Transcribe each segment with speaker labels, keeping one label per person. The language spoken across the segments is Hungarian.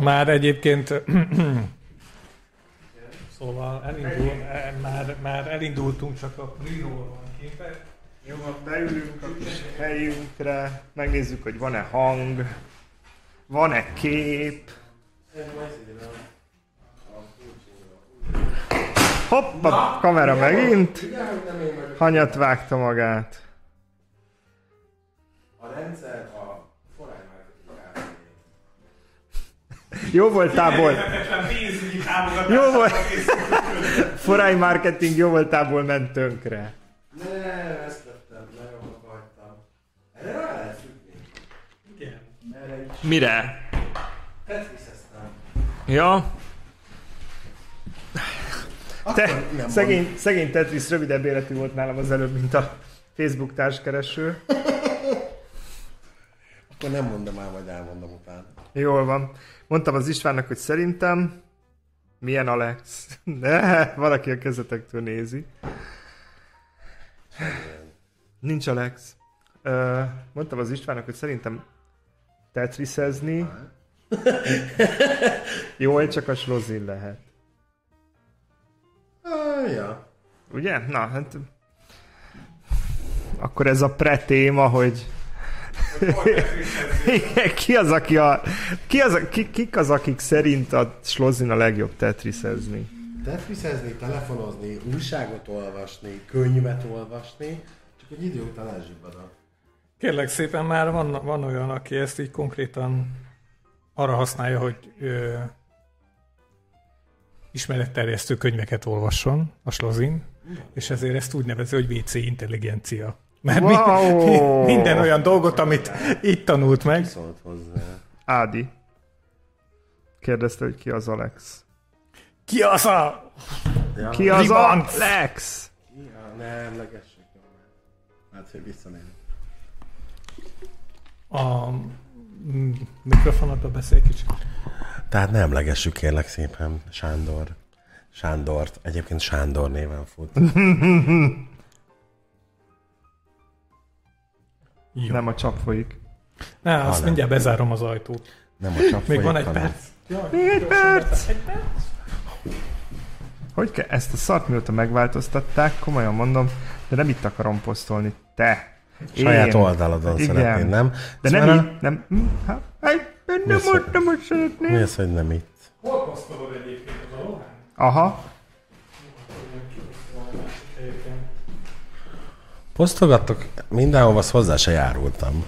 Speaker 1: Már egyébként szóval elindul, már, már elindultunk, csak a Rinóval van képek.
Speaker 2: Jó, beülünk a kis helyünkre, megnézzük, hogy van-e hang, van-e kép. Hoppa, kamera megint. Hanyat vágta magát.
Speaker 3: A rendszer a Forány Marketing
Speaker 2: Jó voltából,
Speaker 1: pénzügyi támogatás.
Speaker 2: jó volt. Forány marketing jó voltából ment tönkre.
Speaker 3: Nem, ezt tettem, nagyon hagytam. Erre rá lehet függni.
Speaker 1: Igen.
Speaker 3: Erre is.
Speaker 2: Mire?
Speaker 3: Tetriseztem.
Speaker 2: Ja, te, szegény, szegény Tetris rövidebb életű volt nálam az előbb, mint a Facebook társkereső.
Speaker 3: Akkor nem mondom el, majd elmondom utána.
Speaker 2: Jól van. Mondtam az Istvánnak, hogy szerintem milyen Alex? Ne, valaki a kezetektől nézi. Nincs Alex. Ö, mondtam az Istvánnak, hogy szerintem tetrisezni jó, csak a slozin lehet.
Speaker 3: Ah, ja.
Speaker 2: Ugye? Na, hát... Akkor ez a pretéma, hogy... Igen, ki az, aki a... Ki az, ki, kik az, akik szerint a slozin a legjobb tetrisezni?
Speaker 3: Tetrisezni, telefonozni, újságot olvasni, könyvet olvasni, csak egy idő után elzsibbad
Speaker 1: Kérlek szépen, már van, van olyan, aki ezt így konkrétan arra használja, hogy ö, ismeretterjesztő könyveket olvasson a slozin, és ezért ezt úgy nevezi, hogy WC intelligencia. Mert
Speaker 2: Wow!
Speaker 1: mi, minden olyan dolgot, amit itt tanult meg,
Speaker 3: szólt hozzá.
Speaker 2: Ádi. Kérdezte, hogy ki az Alex.
Speaker 1: ki az a...
Speaker 3: Ja,
Speaker 2: Ki az
Speaker 1: Ribanc!
Speaker 2: Alex?
Speaker 3: Ja, nem, legessük. Hát, hogy visszanél.
Speaker 1: a mikrofonodba beszélj kicsit.
Speaker 3: Tehát ne emlegessük kérlek szépen Sándor. Sándort. Egyébként Sándor néven fut.
Speaker 1: Jó.
Speaker 2: Nem a csap folyik.
Speaker 1: Ne, azt
Speaker 3: nem.
Speaker 1: mindjárt bezárom az ajtót.
Speaker 3: Nem a csap
Speaker 1: Még van
Speaker 3: folyik,
Speaker 1: egy
Speaker 3: hanem-
Speaker 1: perc.
Speaker 2: Még egy perc! Hogy kell? Ezt a szart mióta megváltoztatták, komolyan mondom, de nem itt akarom posztolni. Te!
Speaker 3: Saját
Speaker 2: Én.
Speaker 3: oldaladon
Speaker 2: Igen.
Speaker 3: szeretnéd, nem?
Speaker 2: De
Speaker 3: Szóval
Speaker 2: nem
Speaker 3: a-
Speaker 2: így, nem... hm, hát, egy, nem
Speaker 3: Mi
Speaker 2: most,
Speaker 3: hogy-
Speaker 2: nem szeretném.
Speaker 3: Mi az, hogy nem itt?
Speaker 1: Hol posztolod egyébként az?
Speaker 2: Aha.
Speaker 3: Posztogattok mindenhova, azt hozzá se járultam.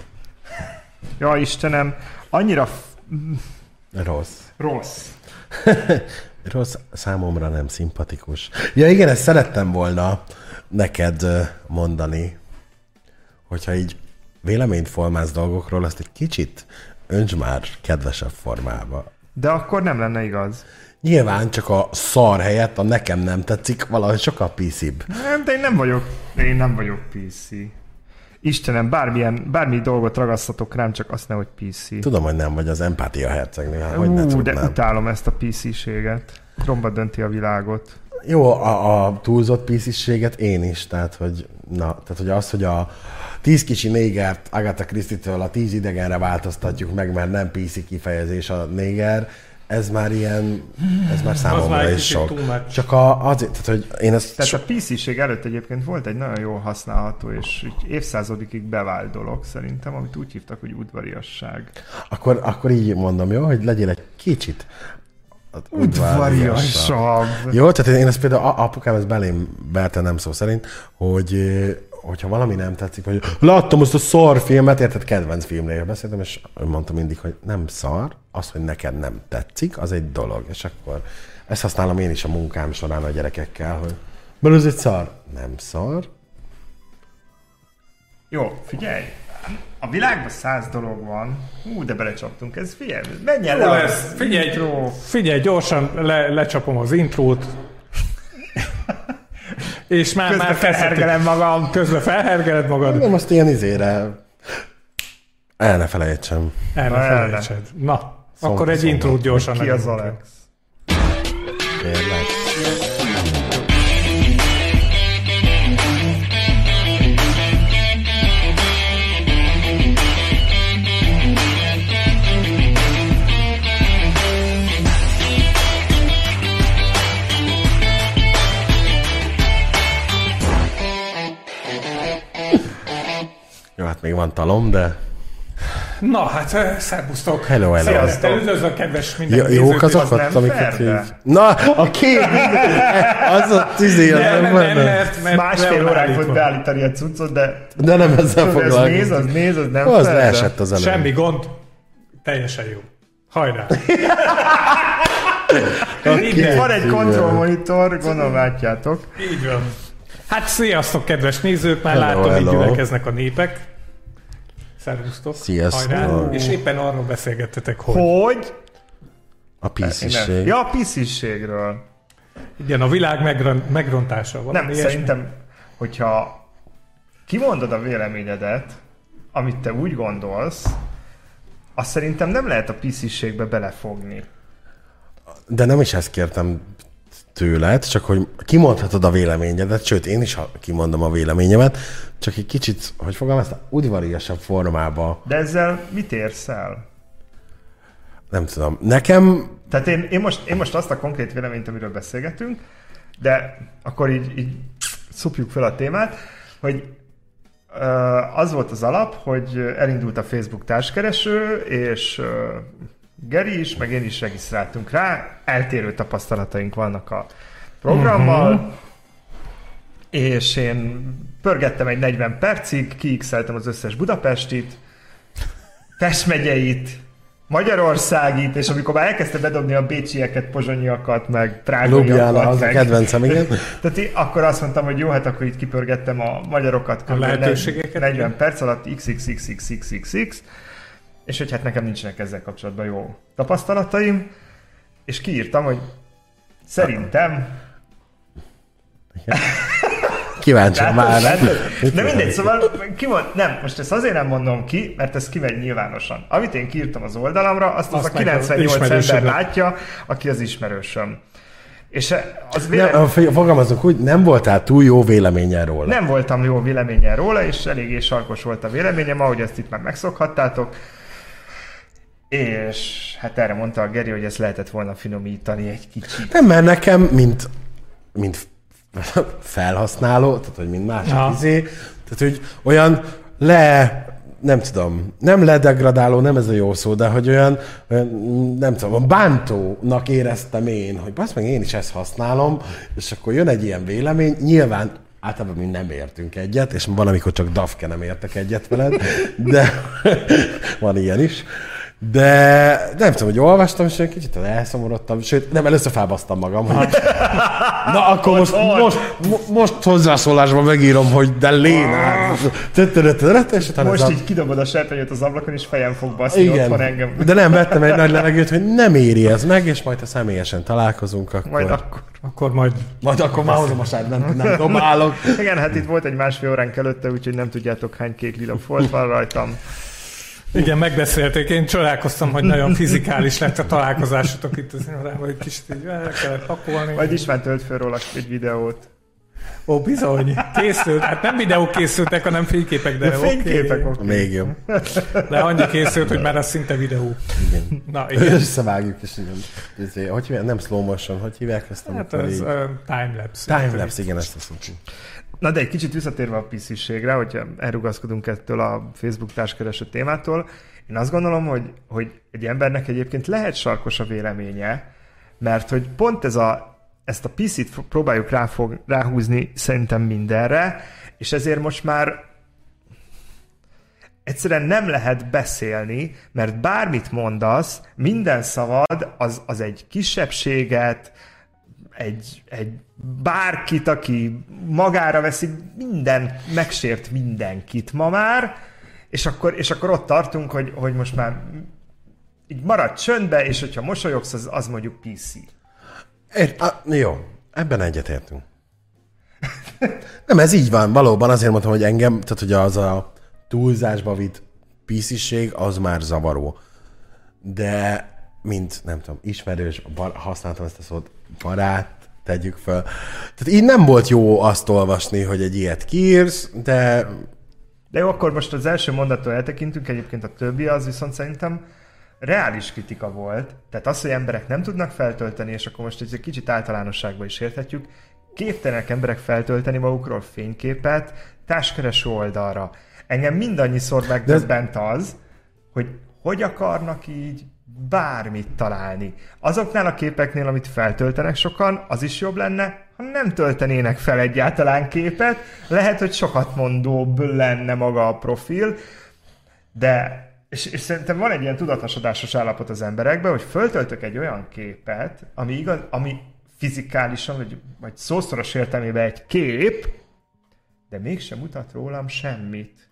Speaker 2: Ja, Istenem, annyira
Speaker 3: Rossz.
Speaker 2: rossz.
Speaker 3: Rossz számomra nem szimpatikus. Ja igen, ezt szerettem volna neked mondani, hogyha így véleményt formálsz dolgokról, azt egy kicsit önts már kedvesebb formába.
Speaker 2: De akkor nem lenne igaz.
Speaker 3: Nyilván csak a szar helyett a nekem nem tetszik, valahogy sokkal píszibb.
Speaker 2: Nem, de én nem vagyok, én nem vagyok PC. Istenem, bármilyen, bármi dolgot ragasztatok rám, csak azt ne, hogy PC.
Speaker 3: Tudom, hogy nem vagy az empátia hercegnő, hát hogy ne
Speaker 2: de utálom ezt a PC-séget. Tromba dönti a világot.
Speaker 3: Jó, a, a túlzott píszisséget én is, tehát hogy, na, tehát hogy az, hogy a tíz kicsi négert Agatha Christie-től a tíz idegenre változtatjuk meg, mert nem PC kifejezés a néger, ez már ilyen, ez már számomra
Speaker 1: már
Speaker 3: is sok. Csak a, azért, tehát hogy én ezt
Speaker 2: Tehát
Speaker 3: so,
Speaker 2: a PC-ség előtt egyébként volt egy nagyon jól használható és így évszázadikig bevált dolog szerintem, amit úgy hívtak, hogy udvariasság.
Speaker 3: akkor, akkor így mondom, jó, hogy legyél egy kicsit
Speaker 2: Udvariasabb.
Speaker 3: Jó, tehát én ezt például apukám ezt belém verte nem szó szerint, hogy hogyha valami nem tetszik, vagy láttam azt a szar filmet, érted, kedvenc filmnél beszéltem, és ő mondta mindig, hogy nem szar, az, hogy neked nem tetszik, az egy dolog, és akkor ezt használom én is a munkám során a gyerekekkel, hogy mert ez egy szar. Nem szar.
Speaker 2: Jó, figyelj! A világban száz dolog van. Ú, de belecsaptunk. Ez figyelj, menjen
Speaker 1: Jó
Speaker 2: le
Speaker 1: lesz. Figyelj,
Speaker 2: intro.
Speaker 1: figyelj, gyorsan le, lecsapom az intrót. És már,
Speaker 2: Közben
Speaker 1: már
Speaker 2: felhergelem magam.
Speaker 1: Közben felhergeled magad.
Speaker 3: Nem azt ilyen izére el ne felejtsem.
Speaker 1: El ne felejtsed. Na,
Speaker 3: Szombat-
Speaker 1: akkor egy intrót gyorsan
Speaker 2: Ki az. Alex?
Speaker 3: Még van talom, de
Speaker 1: Na, hát eh, szervusztok!
Speaker 3: Hello, hello.
Speaker 1: Sziasztok! Üdvözlök, kedves minden
Speaker 3: jó, jók
Speaker 1: és
Speaker 3: azokat,
Speaker 2: nem
Speaker 3: amiket így... Na, a kék! az a tizé, az
Speaker 1: Nem,
Speaker 3: nem
Speaker 1: nem, mert, mert
Speaker 2: Másfél óránk volt beállítani a cuccot, de
Speaker 3: De nem ezzel
Speaker 2: tudod, ez
Speaker 3: foglalkozni.
Speaker 2: néz, az néz, az nem
Speaker 3: Az leesett az előbb.
Speaker 1: Semmi gond, teljesen jó. Hajrá!
Speaker 2: Itt van egy kontrollmonitor, gondolom látjátok.
Speaker 1: Így van. Hát sziasztok, kedves nézők, már
Speaker 3: Hello,
Speaker 1: látom, így
Speaker 3: hello.
Speaker 1: gyülekeznek a népek. Szervusztok.
Speaker 3: Sziasztok.
Speaker 1: Hajrá. És éppen arról beszélgettetek, hogy
Speaker 2: Hogy?
Speaker 3: A pisziség.
Speaker 2: Ja, a pisziségről.
Speaker 1: igen, a világ megron- megrontása. Valami
Speaker 2: Nem,
Speaker 1: ilyesmi.
Speaker 2: szerintem, hogyha kimondod a véleményedet, amit te úgy gondolsz, azt szerintem nem lehet a pisziségbe belefogni.
Speaker 3: De nem is ezt kértem tőled, csak hogy kimondhatod a véleményedet, sőt, én is kimondom a véleményemet, csak egy kicsit, hogy fogalmaztam, udvariasabb formába,
Speaker 2: De ezzel mit érsz el?
Speaker 3: nem tudom. Nekem
Speaker 2: Tehát én, én, most, én most azt a konkrét véleményt, amiről beszélgetünk, de akkor így, így szupjuk fel a témát, hogy az volt az alap, hogy elindult a Facebook társkereső, és Geri is, meg én is regisztráltunk rá, eltérő tapasztalataink vannak a programmal, uh-huh. és én pörgettem egy 40 percig, kiixeltem az összes Budapestit, Pest megyeit, Magyarországit, és amikor már elkezdte bedobni a bécsieket, pozsonyiakat, meg prágaiakat,
Speaker 3: az a
Speaker 2: meg...
Speaker 3: kedvencem, igen.
Speaker 2: Tehát én akkor azt mondtam, hogy jó, hát akkor itt kipörgettem a magyarokat kb.
Speaker 1: lehetőségeket,
Speaker 2: 40
Speaker 1: igen.
Speaker 2: perc alatt xxxxxxx, és hogy hát nekem nincsenek ezzel kapcsolatban jó tapasztalataim, és kiírtam, hogy szerintem
Speaker 3: Kíváncsi már. Mit
Speaker 2: De mindegy, szóval ki mond, nem, most ezt azért nem mondom ki, mert ez kimegy nyilvánosan. Amit én kiírtam az oldalamra, azt, az
Speaker 1: Azt
Speaker 2: a
Speaker 1: az
Speaker 2: 98 ember látja, aki az ismerősöm. És az
Speaker 3: Nem,
Speaker 2: véle...
Speaker 3: a- fogalmazunk úgy, nem voltál túl jó véleményen róla.
Speaker 2: nem voltam jó véleményen róla, és eléggé sarkos volt a véleményem, ahogy ezt itt már megszokhattátok. És hát erre mondta a Geri, hogy ezt lehetett volna finomítani egy kicsit.
Speaker 3: Nem, mert nekem, mint, mint felhasználó, tehát hogy mint másik
Speaker 1: Aha.
Speaker 3: izé, tehát hogy olyan le, nem tudom, nem ledegradáló, nem ez a jó szó, de hogy olyan, olyan nem tudom, bántónak éreztem én, hogy basz meg én is ezt használom, és akkor jön egy ilyen vélemény, nyilván általában mi nem értünk egyet, és van, amikor csak Dafke nem értek egyet veled, de van ilyen is. De nem tudom, hogy olvastam, és egy kicsit elszomorodtam, sőt, nem, először felbasztam magam. Hogy... Na, akkor most, most, mo- most hozzászólásban megírom, hogy de Léna. Utána
Speaker 2: Most így kidobod a serpenyőt az ablakon, és fejem fog baszni
Speaker 3: igen.
Speaker 2: otthon engem.
Speaker 3: De nem vettem egy nagy levegőt, hogy nem éri ez meg, és majd ha személyesen találkozunk, akkor...
Speaker 2: Majd akkor.
Speaker 1: Akkor majd
Speaker 3: majd akkor már hozom a sár, nem, nem dobálok.
Speaker 2: Igen, hát itt volt egy másfél óránk előtte, úgyhogy nem tudjátok hány kék lila folt van rajtam.
Speaker 1: Igen, megbeszélték. Én csodálkoztam, hogy nagyon fizikális lett a találkozásotok itt az irodában, hogy kicsit így el kellett pakolni.
Speaker 2: Majd is már tölt föl róla egy videót.
Speaker 1: Ó, bizony, készült. Hát nem videók készültek, hanem fényképek, de,
Speaker 2: De fényképek,
Speaker 1: oké.
Speaker 2: oké.
Speaker 3: Még jobb.
Speaker 1: De annyi készült, hogy már az szinte videó.
Speaker 3: Igen.
Speaker 1: Na, igen.
Speaker 3: Összevágjuk, és igen. Ezért, Hogy hívják? Nem slow motion, hogy hívják ezt?
Speaker 1: Hát ez
Speaker 3: így-
Speaker 1: uh, timelapse.
Speaker 3: Timelapse, igen, ezt a szót.
Speaker 2: Na de egy kicsit visszatérve a pisziségre, hogyha elrugaszkodunk ettől a Facebook társkereső témától, én azt gondolom, hogy, hogy egy embernek egyébként lehet sarkos a véleménye, mert hogy pont ez a, ezt a piszit próbáljuk ráfog, ráhúzni szerintem mindenre, és ezért most már egyszerűen nem lehet beszélni, mert bármit mondasz, minden szavad az, az egy kisebbséget, egy, egy bárkit, aki magára veszi, minden, megsért mindenkit ma már, és akkor, és akkor ott tartunk, hogy, hogy most már így marad csöndbe, és hogyha mosolyogsz, az, az mondjuk PC.
Speaker 3: Ér, a, jó, ebben egyetértünk. Nem, ez így van. Valóban azért mondtam, hogy engem, tehát hogy az a túlzásba vitt pisziség, az már zavaró. De, mint, nem tudom, ismerős, bar, használtam ezt a szót, barát, tegyük fel. Tehát így nem volt jó azt olvasni, hogy egy ilyet kiírsz, de
Speaker 2: De jó, akkor most az első mondattól eltekintünk, egyébként a többi az viszont szerintem reális kritika volt. Tehát az, hogy emberek nem tudnak feltölteni, és akkor most egy kicsit általánosságba is érthetjük, képtelenek emberek feltölteni magukról fényképet társkereső oldalra. Engem mindannyiszor megdöbbent az, hogy hogy akarnak így bármit találni. Azoknál a képeknél, amit feltöltenek sokan, az is jobb lenne, ha nem töltenének fel egyáltalán képet. Lehet, hogy sokat mondóbb lenne maga a profil, de és, és szerintem van egy ilyen tudatosodásos állapot az emberekben, hogy föltöltök egy olyan képet, ami, igaz, ami fizikálisan, vagy, vagy szószoros értelmében egy kép, de mégsem mutat rólam semmit.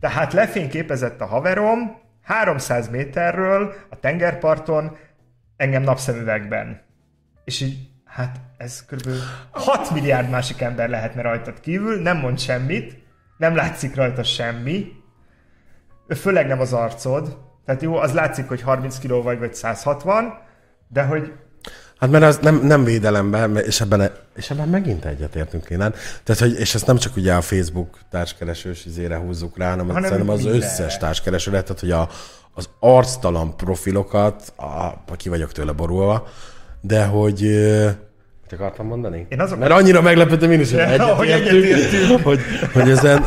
Speaker 2: Tehát lefényképezett a haverom 300 méterről a tengerparton engem napszemüvegben. És így, hát ez kb. 6 milliárd másik ember lehetne rajtad kívül, nem mond semmit, nem látszik rajta semmi, főleg nem az arcod, tehát jó, az látszik, hogy 30 kg vagy, vagy 160, de hogy
Speaker 3: Hát mert az nem, nem védelemben, és ebben, és ebben megint egyetértünk Lénán. Tehát, hogy, és ezt nem csak ugye a Facebook társkeresős izére húzzuk rá, hanem, hanem szerintem az minden. összes társkeresőre, tehát hogy a, az arctalan profilokat, a, ki vagyok tőle borulva, de hogy Mit akartam mondani?
Speaker 2: Én azok
Speaker 3: Mert annyira meglepődtem én is, hogy egyetértünk, hogy, hogy ezen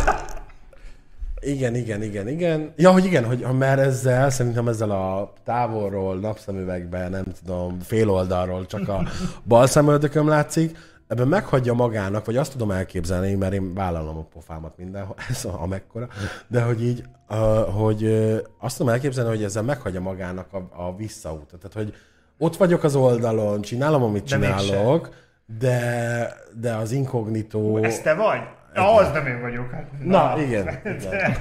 Speaker 3: igen, igen, igen, igen. Ja, hogy igen, hogy mert ezzel, szerintem ezzel a távolról, napszemüvegben, nem tudom, fél oldalról csak a bal szemöldököm látszik, ebben meghagyja magának, vagy azt tudom elképzelni, mert én vállalom a pofámat mindenhol, ez a, mekkora, de hogy így, hogy azt tudom elképzelni, hogy ezzel meghagyja magának a, a visszaútot. Tehát, hogy ott vagyok az oldalon, csinálom, amit csinálok, de, de az inkognitó...
Speaker 2: Ez te vagy? Ja, az nem én vagyok. Hát,
Speaker 3: na, na igen. igen.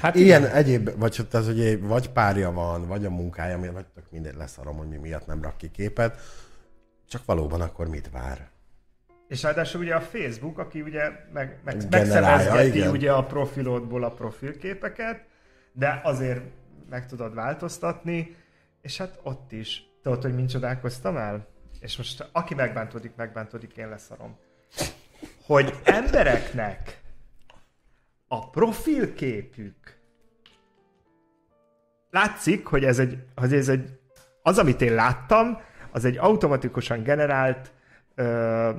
Speaker 3: Hát ilyen igen. egyéb, vagy az, hogy vagy párja van, vagy a munkája, vagy tök mindegy leszarom, hogy mi miatt nem rak ki képet. Csak valóban akkor mit vár?
Speaker 2: És ráadásul ugye a Facebook, aki ugye meg, meg, megszerezgeti ugye a profilodból a profilképeket, de azért meg tudod változtatni, és hát ott is. Tudod, hogy mind csodálkoztam el? És most aki megbántódik, megbántódik, én leszarom hogy embereknek a profilképük látszik, hogy ez egy, hogy ez egy az, amit én láttam, az egy automatikusan generált ö,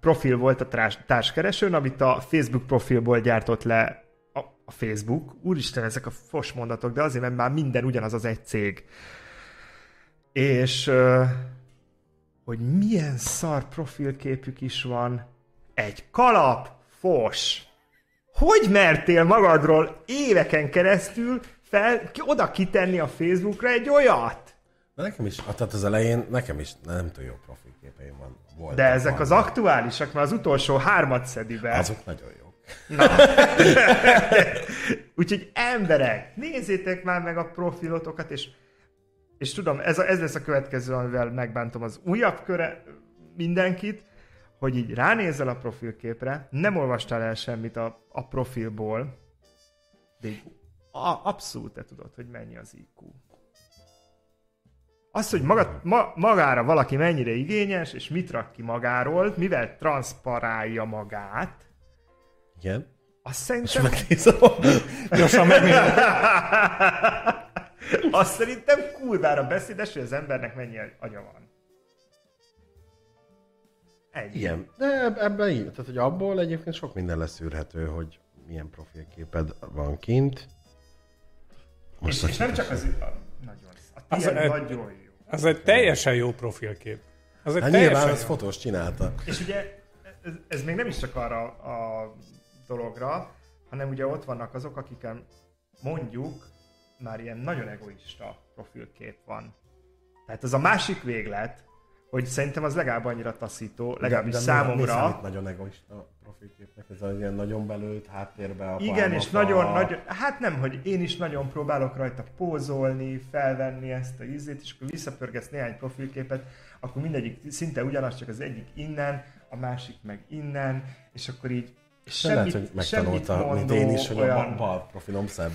Speaker 2: profil volt a társ, társkeresőn, amit a Facebook profilból gyártott le a, a Facebook. Úristen, ezek a fos mondatok, de azért, mert már minden ugyanaz az egy cég. És ö, hogy milyen szar profilképük is van, egy kalap fos. Hogy mertél magadról éveken keresztül fel, ki, oda kitenni a Facebookra egy olyat?
Speaker 3: De nekem is, tehát az elején nekem is nem túl jó profilképeim van.
Speaker 2: Volt De ezek van. az aktuálisak, mert az utolsó hármat szedi be.
Speaker 3: Azok nagyon jók.
Speaker 2: Úgyhogy emberek, nézzétek már meg a profilotokat, és, és tudom, ez, a, ez lesz a következő, amivel megbántom az újabb köre mindenkit, hogy így ránézel a profilképre, nem olvastál el semmit a, a profilból, de így a, abszolút te tudod, hogy mennyi az IQ. Az, hogy maga, ma, magára valaki mennyire igényes, és mit rak ki magáról, mivel transzparálja magát.
Speaker 3: Igen.
Speaker 2: Azt szerintem...
Speaker 3: megnézem.
Speaker 1: Gyorsan megnézem.
Speaker 2: Azt szerintem kurvára beszédes, hogy az embernek mennyi agya van.
Speaker 3: Egy. Igen, de ebben így, tehát hogy abból egyébként sok minden leszűrhető, hogy milyen profilképed van kint.
Speaker 2: Most és, és nem csak az, a, nagyon, a az egy, nagyon jó.
Speaker 1: Az egy teljesen jó profilkép.
Speaker 3: Az egy hát nyilván az fotós csinálta.
Speaker 2: És ugye ez, ez még nem is csak arra a dologra, hanem ugye ott vannak azok, akiken mondjuk már ilyen nagyon egoista profilkép van. Tehát ez a másik véglet, hogy szerintem az legalább annyira taszító, legalábbis de, de számomra.
Speaker 3: Mi nagyon egoista profilképnek, ez az ilyen nagyon belőtt háttérbe a
Speaker 2: Igen, és nagyon, a... nagyon, hát nem, hogy én is nagyon próbálok rajta pózolni, felvenni ezt a ízét, és akkor visszapörgetsz néhány profilképet, akkor mindegyik szinte ugyanaz, csak az egyik innen, a másik meg innen, és akkor így semmit, lehet, hogy megtanulta, mint
Speaker 3: én is, hogy olyan... a bal profilom szebb.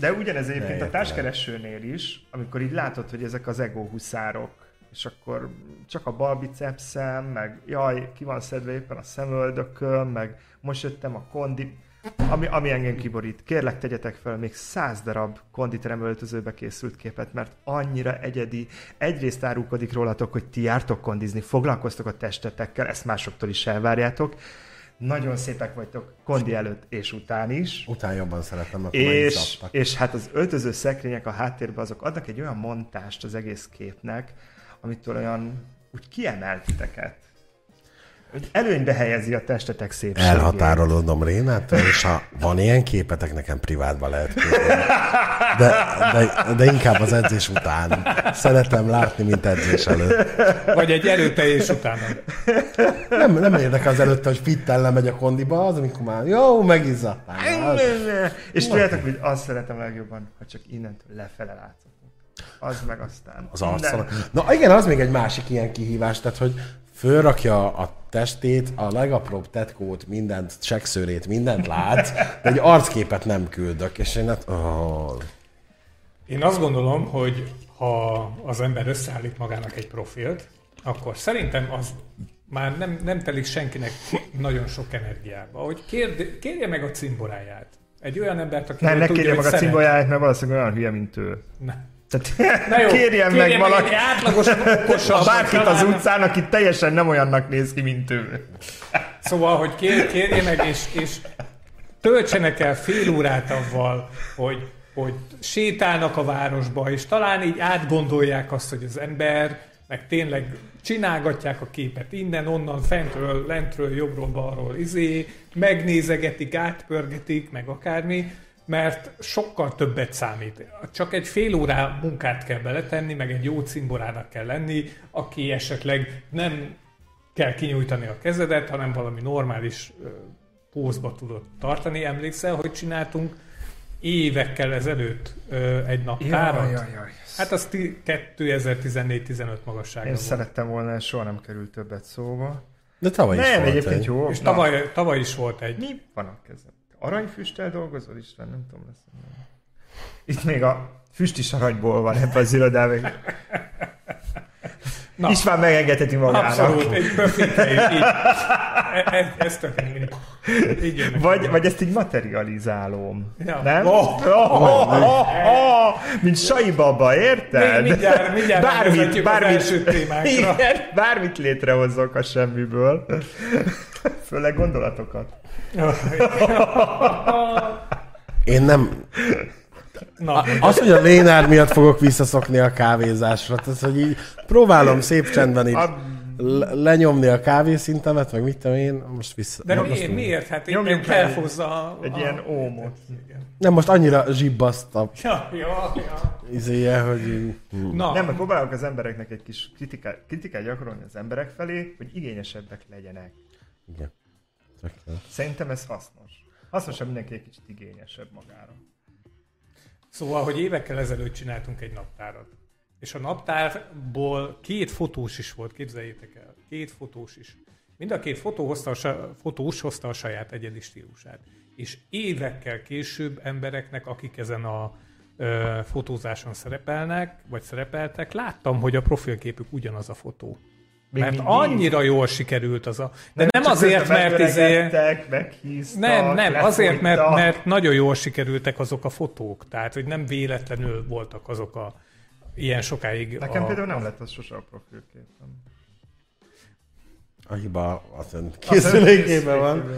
Speaker 2: De ugyanez egyébként a társkeresőnél is, amikor így látod, hogy ezek az ego huszárok és akkor csak a bal bicepszem, meg jaj, ki van szedve éppen a szemöldököm, meg most jöttem a kondi... ami, ami engem kiborít. Kérlek, tegyetek fel még száz darab konditerem öltözőbe készült képet, mert annyira egyedi. Egyrészt árulkodik rólatok, hogy ti jártok kondizni, foglalkoztok a testetekkel, ezt másoktól is elvárjátok. Nagyon szépek vagytok kondi előtt és után is.
Speaker 3: Után jobban szeretem, akkor
Speaker 2: És, és hát az öltöző szekrények a háttérben azok adnak egy olyan montást az egész képnek, amitől olyan úgy kiemelt titeket. Hogy előnybe helyezi a testetek szépségét.
Speaker 3: Elhatárolódom Rénától, és ha van ilyen képetek, nekem privátban lehet. De, de, de, inkább az edzés után. Szeretem látni, mint edzés előtt.
Speaker 1: Vagy egy előtte és utána.
Speaker 3: Nem, nem érdekel az előtte, hogy fittel lemegy a kondiba, az, amikor már jó, megizzadtál.
Speaker 2: És tudjátok, hogy azt szeretem legjobban, ha csak innentől lefele látszott. Az meg aztán.
Speaker 3: Az arcon. Na igen, az még egy másik ilyen kihívás, tehát hogy fölrakja a testét, a legapróbb tetkót, mindent, sekszőrét, mindent lát, de egy arcképet nem küldök, és én hát... Oh.
Speaker 1: Én azt gondolom, hogy ha az ember összeállít magának egy profilt, akkor szerintem az már nem, nem telik senkinek nagyon sok energiába, hogy kérde, kérje meg a cimboráját. Egy olyan embert, aki
Speaker 2: nem, ne kérje meg a cimboráját, mert valószínűleg olyan hülye, mint ő.
Speaker 1: Nem.
Speaker 2: Tehát Na jó, kérjen, kérjen meg valaki,
Speaker 1: átlagos, okosabb,
Speaker 2: bárkit az utcán, aki teljesen nem olyannak néz ki, mint ő.
Speaker 1: Szóval, hogy kér, kérje meg, és, és töltsenek el fél órát avval, hogy, hogy sétálnak a városba, és talán így átgondolják azt, hogy az ember meg tényleg csinálgatják a képet innen, onnan, fentről, lentről, jobbról, balról, izé, megnézegetik, átpörgetik, meg akármi, mert sokkal többet számít. Csak egy fél órá munkát kell beletenni, meg egy jó cimborának kell lenni, aki esetleg nem kell kinyújtani a kezedet, hanem valami normális pózba tudod tartani. Emlékszel, hogy csináltunk évekkel ezelőtt egy naptárat? Jaj, jaj, jaj. Hát az 2014-15 magasságban
Speaker 2: Én volt. szerettem volna, ez soha nem került többet szóba.
Speaker 3: De tavaly is
Speaker 2: nem,
Speaker 3: volt
Speaker 2: egyébként egy. jó.
Speaker 1: És tavaly, tavaly is volt egy.
Speaker 2: Mi van a kezem? Aranyfüsttel dolgozol, Isten? Nem tudom lesz. Itt még a füst is aranyból van ebben az irodában. Na. Is már megengedhetünk magának.
Speaker 1: Abszolút, egy pöfinte, így, így. E, e, ez tök
Speaker 2: így vagy, vagy ezt így materializálom. Ja. Nem? Oh, oh, oh, oh, oh, mint Sai Baba, érted?
Speaker 1: Még mindjárt, mindjárt bármit, bármit,
Speaker 2: igen, bármit létrehozok a semmiből. Főleg gondolatokat.
Speaker 3: Én nem... Na. Az, hogy a Lénár miatt fogok visszaszokni a kávézásra, tehát hogy így próbálom szép csendben így a... lenyomni a kávészintemet, meg mit tudom én, most vissza.
Speaker 1: De miért? Most miért? Hát én felhozza
Speaker 2: a... Egy ilyen ómot.
Speaker 3: Nem, most annyira zsibbaszta.
Speaker 1: Ja, ja, ja.
Speaker 3: Izéje, hogy...
Speaker 2: Na. Nem, mert próbálok az embereknek egy kis kritikát, kritikát gyakorolni az emberek felé, hogy igényesebbek legyenek. Igen. Szerintem ez hasznos. Hasznos, ha mindenki egy kicsit igényesebb magára.
Speaker 1: Szóval, hogy évekkel ezelőtt csináltunk egy naptárat. És a naptárból két fotós is volt, képzeljétek el. Két fotós is. Mind a két fotó hozta a, fotós hozta a saját egyedi stílusát. És évekkel később embereknek, akik ezen a ö, fotózáson szerepelnek, vagy szerepeltek, láttam, hogy a profilképük ugyanaz a fotó. Még mert mindig. annyira jól sikerült az a... De nem, nem azért, mert izé... Nem, nem, azért, mert, mert nagyon jól sikerültek azok a fotók. Tehát, hogy nem véletlenül voltak azok a ilyen sokáig...
Speaker 2: Nekem a... például nem lett az sose a profilképem.
Speaker 3: A hiba az készülékében van.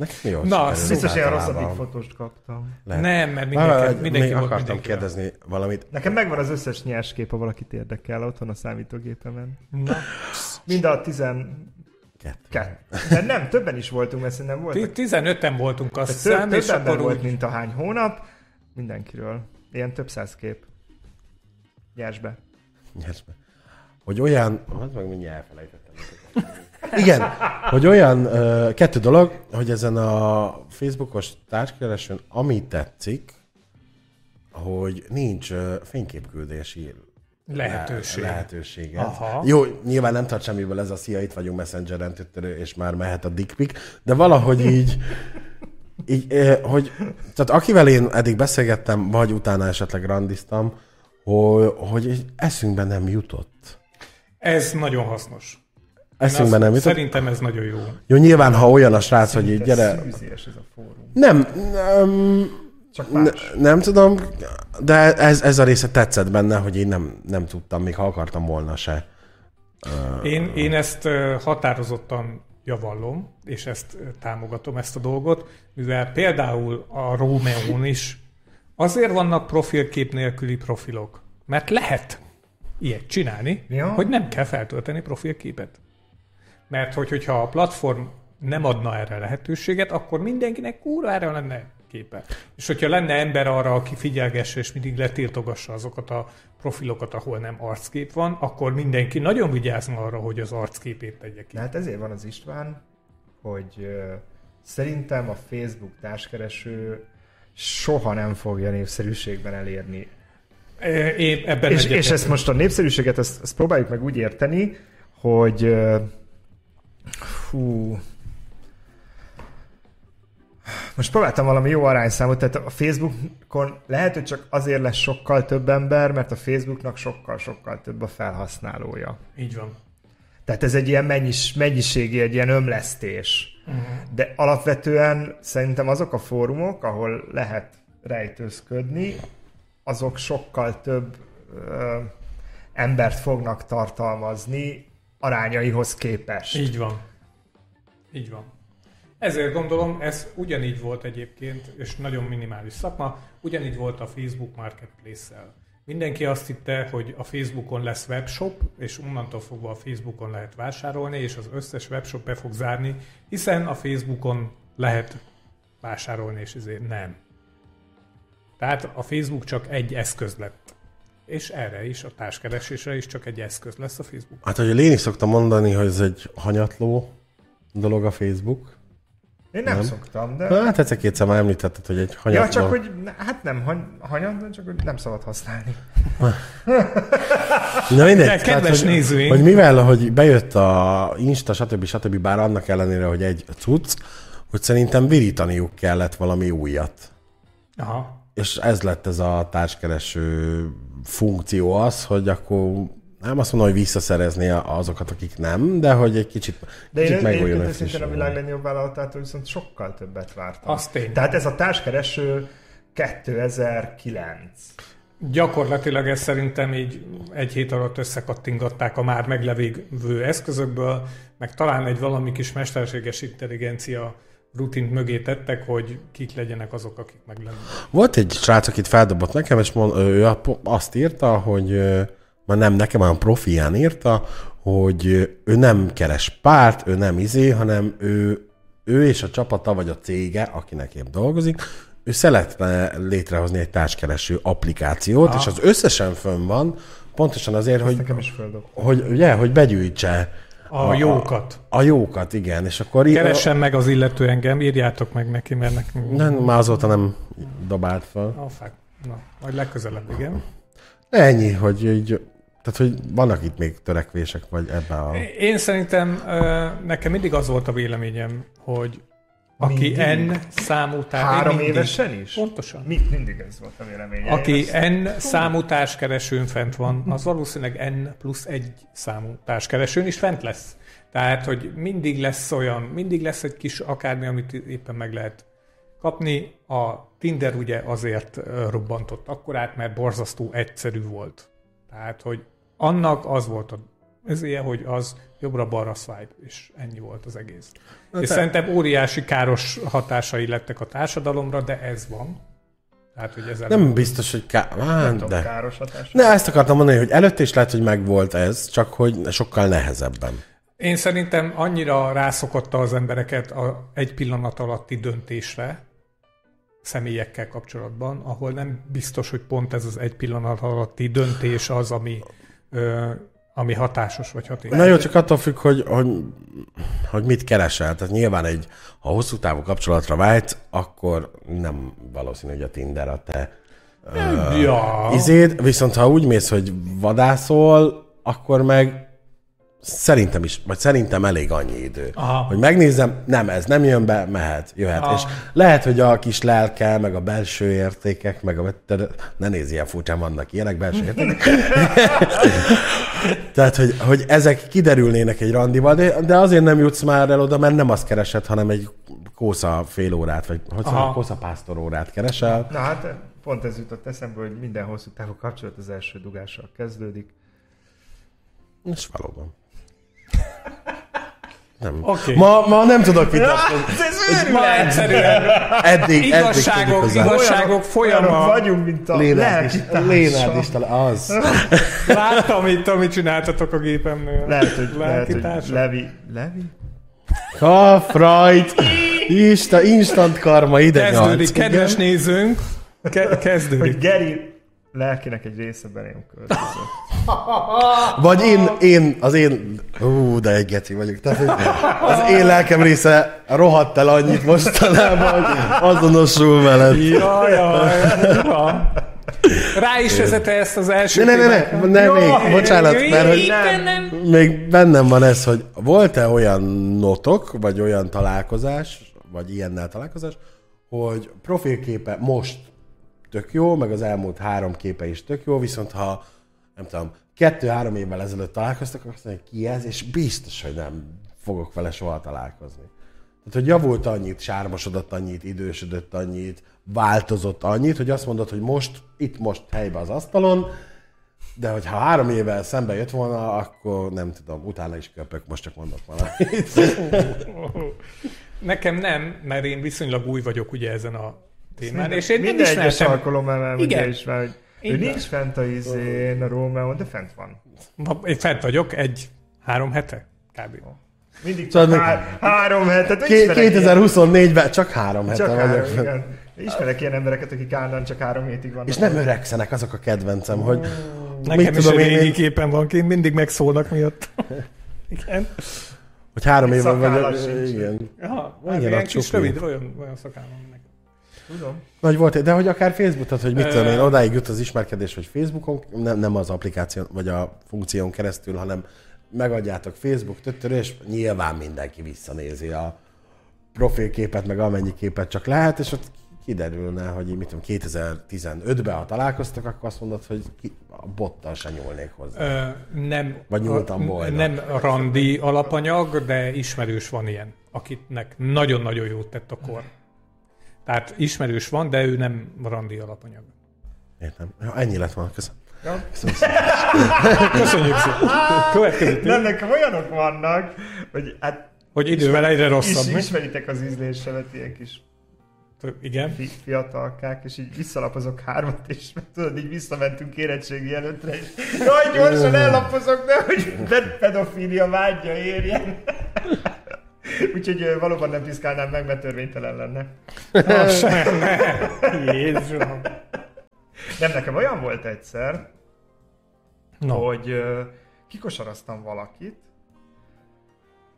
Speaker 3: Nekem jó
Speaker 2: Na, biztos ilyen rosszabbik fotóst kaptam.
Speaker 1: Lehet. Nem, mert mindenki, mindenki
Speaker 3: még akartam mindenki kérdezni valamit.
Speaker 2: Nekem megvan az összes nyers kép, ha valakit érdekel otthon a számítógépemen. Na. Mind a tizen... Kettő. De nem, többen is voltunk, mert szerintem voltak.
Speaker 1: 15-en voltunk, azt hiszem,
Speaker 2: több, és akkor volt, úgy... mint a hány hónap. Mindenkiről. Ilyen több száz kép. Nyersbe.
Speaker 3: Nyersbe. Hogy olyan... Hát meg mindjárt elfelejtettem. Igen, hogy olyan kettő dolog, hogy ezen a Facebookos társkeresőn, ami tetszik, hogy nincs uh, fényképküldési
Speaker 1: lehetőség.
Speaker 3: lehetőséget. Aha. Jó, nyilván nem tart semmiből ez a szia, itt vagyunk Messengeren, és már mehet a dickpic, de valahogy így, így hogy, tehát akivel én eddig beszélgettem, vagy utána esetleg randiztam, hogy, hogy eszünkbe nem jutott.
Speaker 1: Ez nagyon hasznos.
Speaker 3: Eszünkbe nem jutott.
Speaker 1: Szerintem ez nagyon jó.
Speaker 3: Jó, nyilván, ha olyan a srác, hogy így
Speaker 2: Ez
Speaker 3: gyere...
Speaker 2: ez a fórum.
Speaker 3: Nem, nem,
Speaker 2: Csak
Speaker 3: ne,
Speaker 2: más.
Speaker 3: nem tudom, de ez, ez a része tetszett benne, hogy én nem, nem tudtam, még ha akartam volna se.
Speaker 1: Én, én ezt határozottan javallom, és ezt támogatom, ezt a dolgot, mivel például a Rómeón is azért vannak profilkép nélküli profilok, mert lehet ilyet csinálni,
Speaker 2: Ja.
Speaker 1: hogy nem kell feltölteni profilképet. Mert hogy, hogyha a platform nem adna erre lehetőséget, akkor mindenkinek kurvára lenne képe. És hogyha lenne ember arra, aki figyelgesse és mindig letiltogassa azokat a profilokat, ahol nem arckép van, akkor mindenki nagyon vigyázna arra, hogy az arcképét tegye ki.
Speaker 2: De hát ezért van az István, hogy szerintem a Facebook társkereső soha nem fogja népszerűségben elérni.
Speaker 1: Én ebben
Speaker 2: És, és ezt most a népszerűséget, ezt, ezt próbáljuk meg úgy érteni, hogy hú, most próbáltam valami jó arányszámot, tehát a Facebookon lehet, hogy csak azért lesz sokkal több ember, mert a Facebooknak sokkal-sokkal több a felhasználója.
Speaker 1: Így van.
Speaker 2: Tehát ez egy ilyen mennyis, mennyiségi, egy ilyen ömlesztés. Uh-huh. De alapvetően szerintem azok a fórumok, ahol lehet rejtőzködni, azok sokkal több ö, embert fognak tartalmazni arányaihoz képest.
Speaker 1: Így van. Így van. Ezért gondolom, ez ugyanígy volt egyébként, és nagyon minimális szakma, ugyanígy volt a Facebook Marketplace-szel. Mindenki azt hitte, hogy a Facebookon lesz webshop, és onnantól fogva a Facebookon lehet vásárolni, és az összes webshop be fog zárni, hiszen a Facebookon lehet vásárolni, és ezért nem. Tehát a Facebook csak egy eszköz lett. És erre is, a társkeresésre is csak egy eszköz lesz a Facebook.
Speaker 3: Hát, hogy Léni szokta mondani, hogy ez egy hanyatló dolog a Facebook.
Speaker 2: Én nem,
Speaker 3: Nem.
Speaker 2: szoktam, de...
Speaker 3: Hát egyszer-kétszer már említetted, hogy egy hanyatló.
Speaker 2: Ja, csak hogy, hát nem hany, hanyag, de csak hogy nem szabad használni.
Speaker 3: Na mindegy.
Speaker 1: De kedves
Speaker 3: hogy,
Speaker 1: nézőink.
Speaker 3: Hogy mivel, hogy bejött a Insta, stb. stb. bár annak ellenére, hogy egy cucc, hogy szerintem virítaniuk kellett valami újat.
Speaker 1: Aha.
Speaker 3: És ez lett ez a társkereső funkció az, hogy akkor nem azt mondom, hogy visszaszerezni azokat, akik nem, de hogy egy kicsit,
Speaker 2: De én
Speaker 3: kicsit megújulni.
Speaker 2: egyébként őszintén a világ legnagyobb vállalatától viszont sokkal többet vártam.
Speaker 1: Az tény.
Speaker 2: Tehát ez a társkereső 2009.
Speaker 1: Gyakorlatilag ez szerintem így egy hét alatt összekattingatták a már meglevő eszközökből, meg talán egy valami kis mesterséges intelligencia rutint mögé tettek, hogy kik legyenek azok, akik meglennek.
Speaker 3: Volt egy srác, akit feldobott nekem, és mond, ő azt írta, hogy már nem nekem, hanem profián írta, hogy ő nem keres párt, ő nem izé, hanem ő, ő és a csapata, vagy a cége, akinek épp dolgozik, ő szeretne létrehozni egy társkereső applikációt,
Speaker 1: Aha.
Speaker 3: és az összesen fönn van, pontosan azért, hogy,
Speaker 2: is földok.
Speaker 3: hogy, ugye, hogy begyűjtse
Speaker 1: A jókat.
Speaker 3: A, a jókat, igen. És akkor
Speaker 1: Keressen meg az illető engem, írjátok meg neki, mert nekünk...
Speaker 3: Nem, már azóta nem dobált fel.
Speaker 1: A fák. Na, majd legközelebb, igen.
Speaker 3: Ennyi, hogy így, tehát, hogy vannak itt még törekvések, vagy ebben a...
Speaker 1: Én szerintem nekem mindig az volt a véleményem, hogy aki
Speaker 2: Mindig?
Speaker 1: N számú társ...
Speaker 2: Három
Speaker 1: mindig-
Speaker 2: évesen is?
Speaker 1: Pontosan.
Speaker 2: Mi, mindig ez volt a véleménye.
Speaker 1: Aki N számú társkeresőn fent van, az valószínűleg N plusz egy számú társkeresőn is fent lesz. Tehát, hogy mindig lesz olyan, mindig lesz egy kis akármi, amit éppen meg lehet kapni. A Tinder ugye azért robbantott akkorát, mert borzasztó egyszerű volt. Tehát, hogy annak az volt a ezért, hogy az jobbra-balra swipe, és ennyi volt az egész. és
Speaker 3: te-
Speaker 1: szerintem óriási káros hatásai lettek a társadalomra, de ez van. Tehát, hogy ezzel
Speaker 3: Nem biztos, hogy ká...
Speaker 2: Tudom,
Speaker 3: de...
Speaker 2: káros hatás.
Speaker 3: Ne, ezt akartam mondani, hogy előtt is lehet, hogy megvolt ez, csak hogy sokkal nehezebben.
Speaker 1: Én szerintem annyira rászokotta az embereket a egy pillanat alatti döntésre személyekkel kapcsolatban, ahol nem biztos, hogy pont ez az egy pillanat alatti döntés az, ami, ö, ami hatásos vagy hatékony.
Speaker 3: Na jó, csak attól függ, hogy, hogy, hogy mit keresel. Tehát nyilván egy, ha hosszú távú kapcsolatra vágysz, akkor nem valószínű, hogy a Tinder a te
Speaker 1: ja.
Speaker 3: izéd, viszont ha úgy mész, hogy vadászol, akkor meg szerintem is, vagy szerintem elég annyi idő.
Speaker 1: Aha.
Speaker 3: Hogy megnézem, nem, ez nem jön be, mehet, jöhet.
Speaker 1: Aha.
Speaker 3: És lehet, hogy a kis lelke, meg a belső értékek, meg a... Ne nézz ilyen furcsán, vannak ilyenek belső értékek. Tehát, hogy, hogy ezek kiderülnének egy randival, de, de azért nem jutsz már el oda, mert nem azt keresed, hanem egy kósza fél órát, vagy hogy szóval, kósza pásztor órát keresel.
Speaker 2: Na hát pont ez jutott eszembe, hogy minden hosszú távú kapcsolat az első dugással kezdődik.
Speaker 3: És valóban. Nem.
Speaker 1: Oké.
Speaker 3: Ma, ma nem tudok vitatkozni.
Speaker 2: Ez
Speaker 1: Ma egyszerűen
Speaker 3: Eddig,
Speaker 1: igazságok,
Speaker 3: eddig
Speaker 1: igazságok folyama.
Speaker 2: vagyunk, mint a
Speaker 3: Lénárd is,
Speaker 2: lelki
Speaker 3: Lénárd
Speaker 2: társa.
Speaker 3: is talán az.
Speaker 1: Láttam itt, amit csináltatok a gépemnél.
Speaker 2: Lehet, hogy, lehet, hogy. Levi, Levi?
Speaker 3: Ha, Freud! Ista, instant karma ide
Speaker 1: Kezdődik, kedves nézőnk. Ke-
Speaker 2: Hogy
Speaker 1: kezdődik.
Speaker 2: Geri lelkének egy része belém költözött.
Speaker 3: Vagy én, én, az én, ú, de egy geci vagyok. Tehát, az én lelkem része rohadt el annyit mostanában, hogy azonosul veled.
Speaker 1: Jaj, jaj. Ja. Rá is vezete ezt az első
Speaker 3: Ne, ne, ne, ne, ne
Speaker 1: Jó,
Speaker 3: még, bocsánat, mert hogy
Speaker 1: Istenem.
Speaker 3: még bennem van ez, hogy volt-e olyan notok, vagy olyan találkozás, vagy ilyennel találkozás, hogy profilképe most tök jó, meg az elmúlt három képe is tök jó, viszont ha nem tudom, kettő-három évvel ezelőtt találkoztak, azt mondják, ki ez, és biztos, hogy nem fogok vele soha találkozni. Tehát, hogy javult annyit, sármosodott annyit, idősödött annyit, változott annyit, hogy azt mondod, hogy most, itt most helybe az asztalon, de hogyha három évvel szembe jött volna, akkor nem tudom, utána is köpök, most csak mondok valamit.
Speaker 1: Nekem nem, mert én viszonylag új vagyok ugye ezen a témán, és én nem
Speaker 2: Minden egyes
Speaker 1: ismertem.
Speaker 2: alkalommal elmondja
Speaker 1: Igen.
Speaker 2: is már, hogy ő nincs fent a izén, a Rómeón, de fent van.
Speaker 1: Ma- Én fent vagyok egy három hete, kb.
Speaker 2: Mindig
Speaker 3: Szóval
Speaker 2: csak
Speaker 3: még-
Speaker 2: há- három hetet.
Speaker 3: Ké-
Speaker 2: ismerek ilyen-
Speaker 3: 2024-ben csak három hete
Speaker 2: Csak három,
Speaker 3: vagyok.
Speaker 2: igen. Ismerek ilyen embereket, akik állandóan csak három hétig vannak.
Speaker 3: És nem öregszenek, azok a kedvencem, hogy
Speaker 1: Nekem
Speaker 3: mit
Speaker 1: is
Speaker 3: tudom
Speaker 1: egy
Speaker 3: én,
Speaker 1: régi
Speaker 3: én,
Speaker 1: képen van kint, mindig megszólnak miatt. Igen.
Speaker 3: hogy három éve vagyok. Igen.
Speaker 1: Aha,
Speaker 3: Igen,
Speaker 1: hát ilyen kis rövid, olyan, olyan szakállam nekem.
Speaker 2: Tudom.
Speaker 3: Nagy volt, de hogy akár Facebook, tehát hogy mit tudom én, odáig jut az ismerkedés, hogy Facebookon, nem, nem az applikáción, vagy a funkción keresztül, hanem megadjátok Facebook töttörő, és nyilván mindenki visszanézi a profilképet, meg amennyi képet csak lehet, és ott kiderülne, hogy mit tudom, 2015-ben, ha találkoztak, akkor azt mondod, hogy ki, a bottal se nyúlnék hozzá.
Speaker 1: Ö, nem,
Speaker 3: Vagy nyúltam volna.
Speaker 1: Nem randi alapanyag, de ismerős van ilyen, akitnek nagyon-nagyon jót tett a kor. Tehát ismerős van, de ő nem randi alapanyag.
Speaker 3: Értem. Ja, ennyi lett volna, köszönöm.
Speaker 2: Ja.
Speaker 1: Köszönjük szépen! Következő téma.
Speaker 2: Nem, nekem olyanok vannak, hogy hát
Speaker 1: Hogy idővel egyre
Speaker 2: is,
Speaker 1: rosszabb, mi?
Speaker 2: ismeritek az ízlésemet, ilyen kis
Speaker 1: Igen.
Speaker 2: fi, fiatalkák, és így visszalapozok hármat, és tudod, így visszamentünk érettségi előttre, és jaj, gyorsan ellapozok, de hogy ped- pedofília vágyja érjen. Úgyhogy valóban nem piszkálnám meg, mert törvénytelen lenne.
Speaker 1: Sem, ne. Jézusom.
Speaker 2: Nem, nekem olyan volt egyszer,
Speaker 1: No.
Speaker 2: hogy kikosaraztam valakit,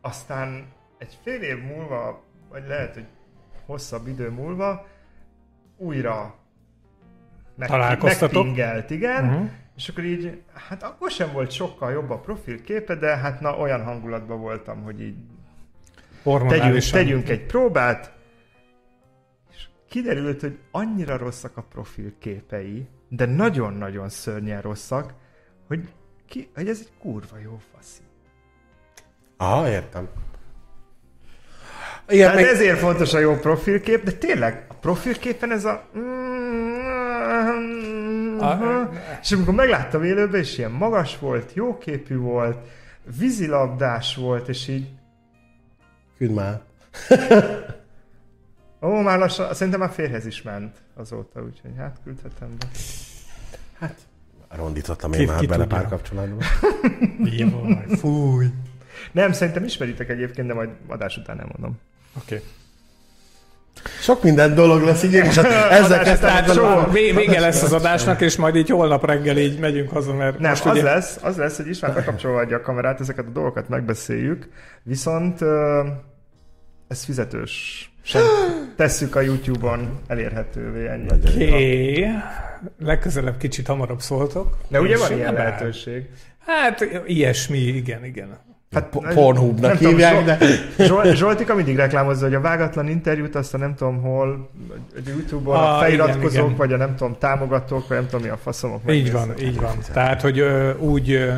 Speaker 2: aztán egy fél év múlva, vagy lehet, hogy hosszabb idő múlva újra meg,
Speaker 1: Találkoztatok?
Speaker 2: megpingelt, igen, uh-huh. és akkor így, hát akkor sem volt sokkal jobb a profilképe, de hát na olyan hangulatban voltam, hogy így tegyünk,
Speaker 1: Hormonálisan.
Speaker 2: tegyünk egy próbát, és kiderült, hogy annyira rosszak a profilképei, de nagyon-nagyon szörnyen rosszak, hogy, ki, hogy ez egy kurva jó faszi.
Speaker 3: Aha, értem. Igen,
Speaker 2: Hát
Speaker 3: még,
Speaker 2: ezért fontos a jó profilkép, de tényleg a profilképen ez a...
Speaker 1: A-
Speaker 2: És amikor megláttam élőben, és ilyen magas volt, jóképű volt, vízilabdás volt, és így
Speaker 3: küld már.
Speaker 2: Ó, már lassan, szerintem már férhez is ment azóta, úgyhogy hát küldhetem be.
Speaker 3: Rondítottam én
Speaker 1: Ki-
Speaker 3: már
Speaker 1: ki
Speaker 3: bele
Speaker 1: tudja.
Speaker 3: párkapcsolatba.
Speaker 1: Jaj, fúj.
Speaker 2: Nem, szerintem ismeritek egyébként, de majd adás után nem mondom.
Speaker 1: Oké.
Speaker 3: Sok minden dolog lesz így, és hát ezzel kezdtem
Speaker 1: vége lesz az adásnak, és majd így holnap reggel így megyünk haza, mert
Speaker 2: Nem,
Speaker 1: most
Speaker 2: az
Speaker 1: ugye...
Speaker 2: lesz, az lesz, hogy István bekapcsolva adja a kamerát, ezeket a dolgokat megbeszéljük, viszont ez fizetős. Sem tesszük a YouTube-on elérhetővé ennyi.
Speaker 1: Oké, legközelebb kicsit hamarabb szóltok.
Speaker 2: De ugye van ilyen lehetőség.
Speaker 1: Hát ilyesmi, igen, igen.
Speaker 2: Hát,
Speaker 3: Po- Pornhubnak
Speaker 2: tudom,
Speaker 3: hívják,
Speaker 2: Zsolt-
Speaker 3: de-
Speaker 2: Zsolt, Zsoltika mindig reklámozza, hogy a vágatlan interjút azt a nem tudom hol, a Youtube-on a
Speaker 1: Ah,
Speaker 2: feliratkozók,
Speaker 1: igen, igen.
Speaker 2: vagy a nem tudom támogatók, vagy nem tudom mi a faszomok.
Speaker 1: Így van, így van. Tehát, hogy ö, úgy ö,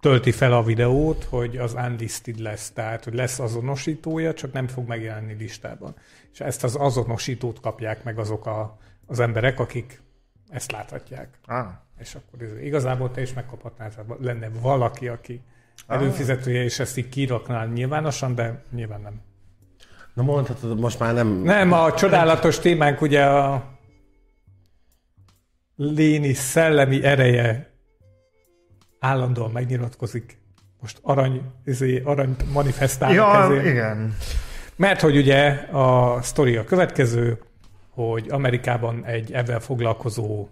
Speaker 1: tölti fel a videót, hogy az unlisted lesz, tehát, hogy lesz azonosítója, csak nem fog megjelenni listában. És ezt az azonosítót kapják meg azok a, az emberek, akik ezt láthatják.
Speaker 2: Ah.
Speaker 1: És akkor ez, igazából te is megkaphatnál, tehát lenne valaki, aki előfizetője, és ezt így kiraknál nyilvánosan, de nyilván nem.
Speaker 3: Na mondhatod, most már nem...
Speaker 1: Nem, a csodálatos témánk ugye a léni szellemi ereje állandóan megnyilatkozik. Most arany, izé, arany manifestálnak
Speaker 2: Ja,
Speaker 1: ezért.
Speaker 2: igen.
Speaker 1: Mert hogy ugye a sztori a következő, hogy Amerikában egy ebben foglalkozó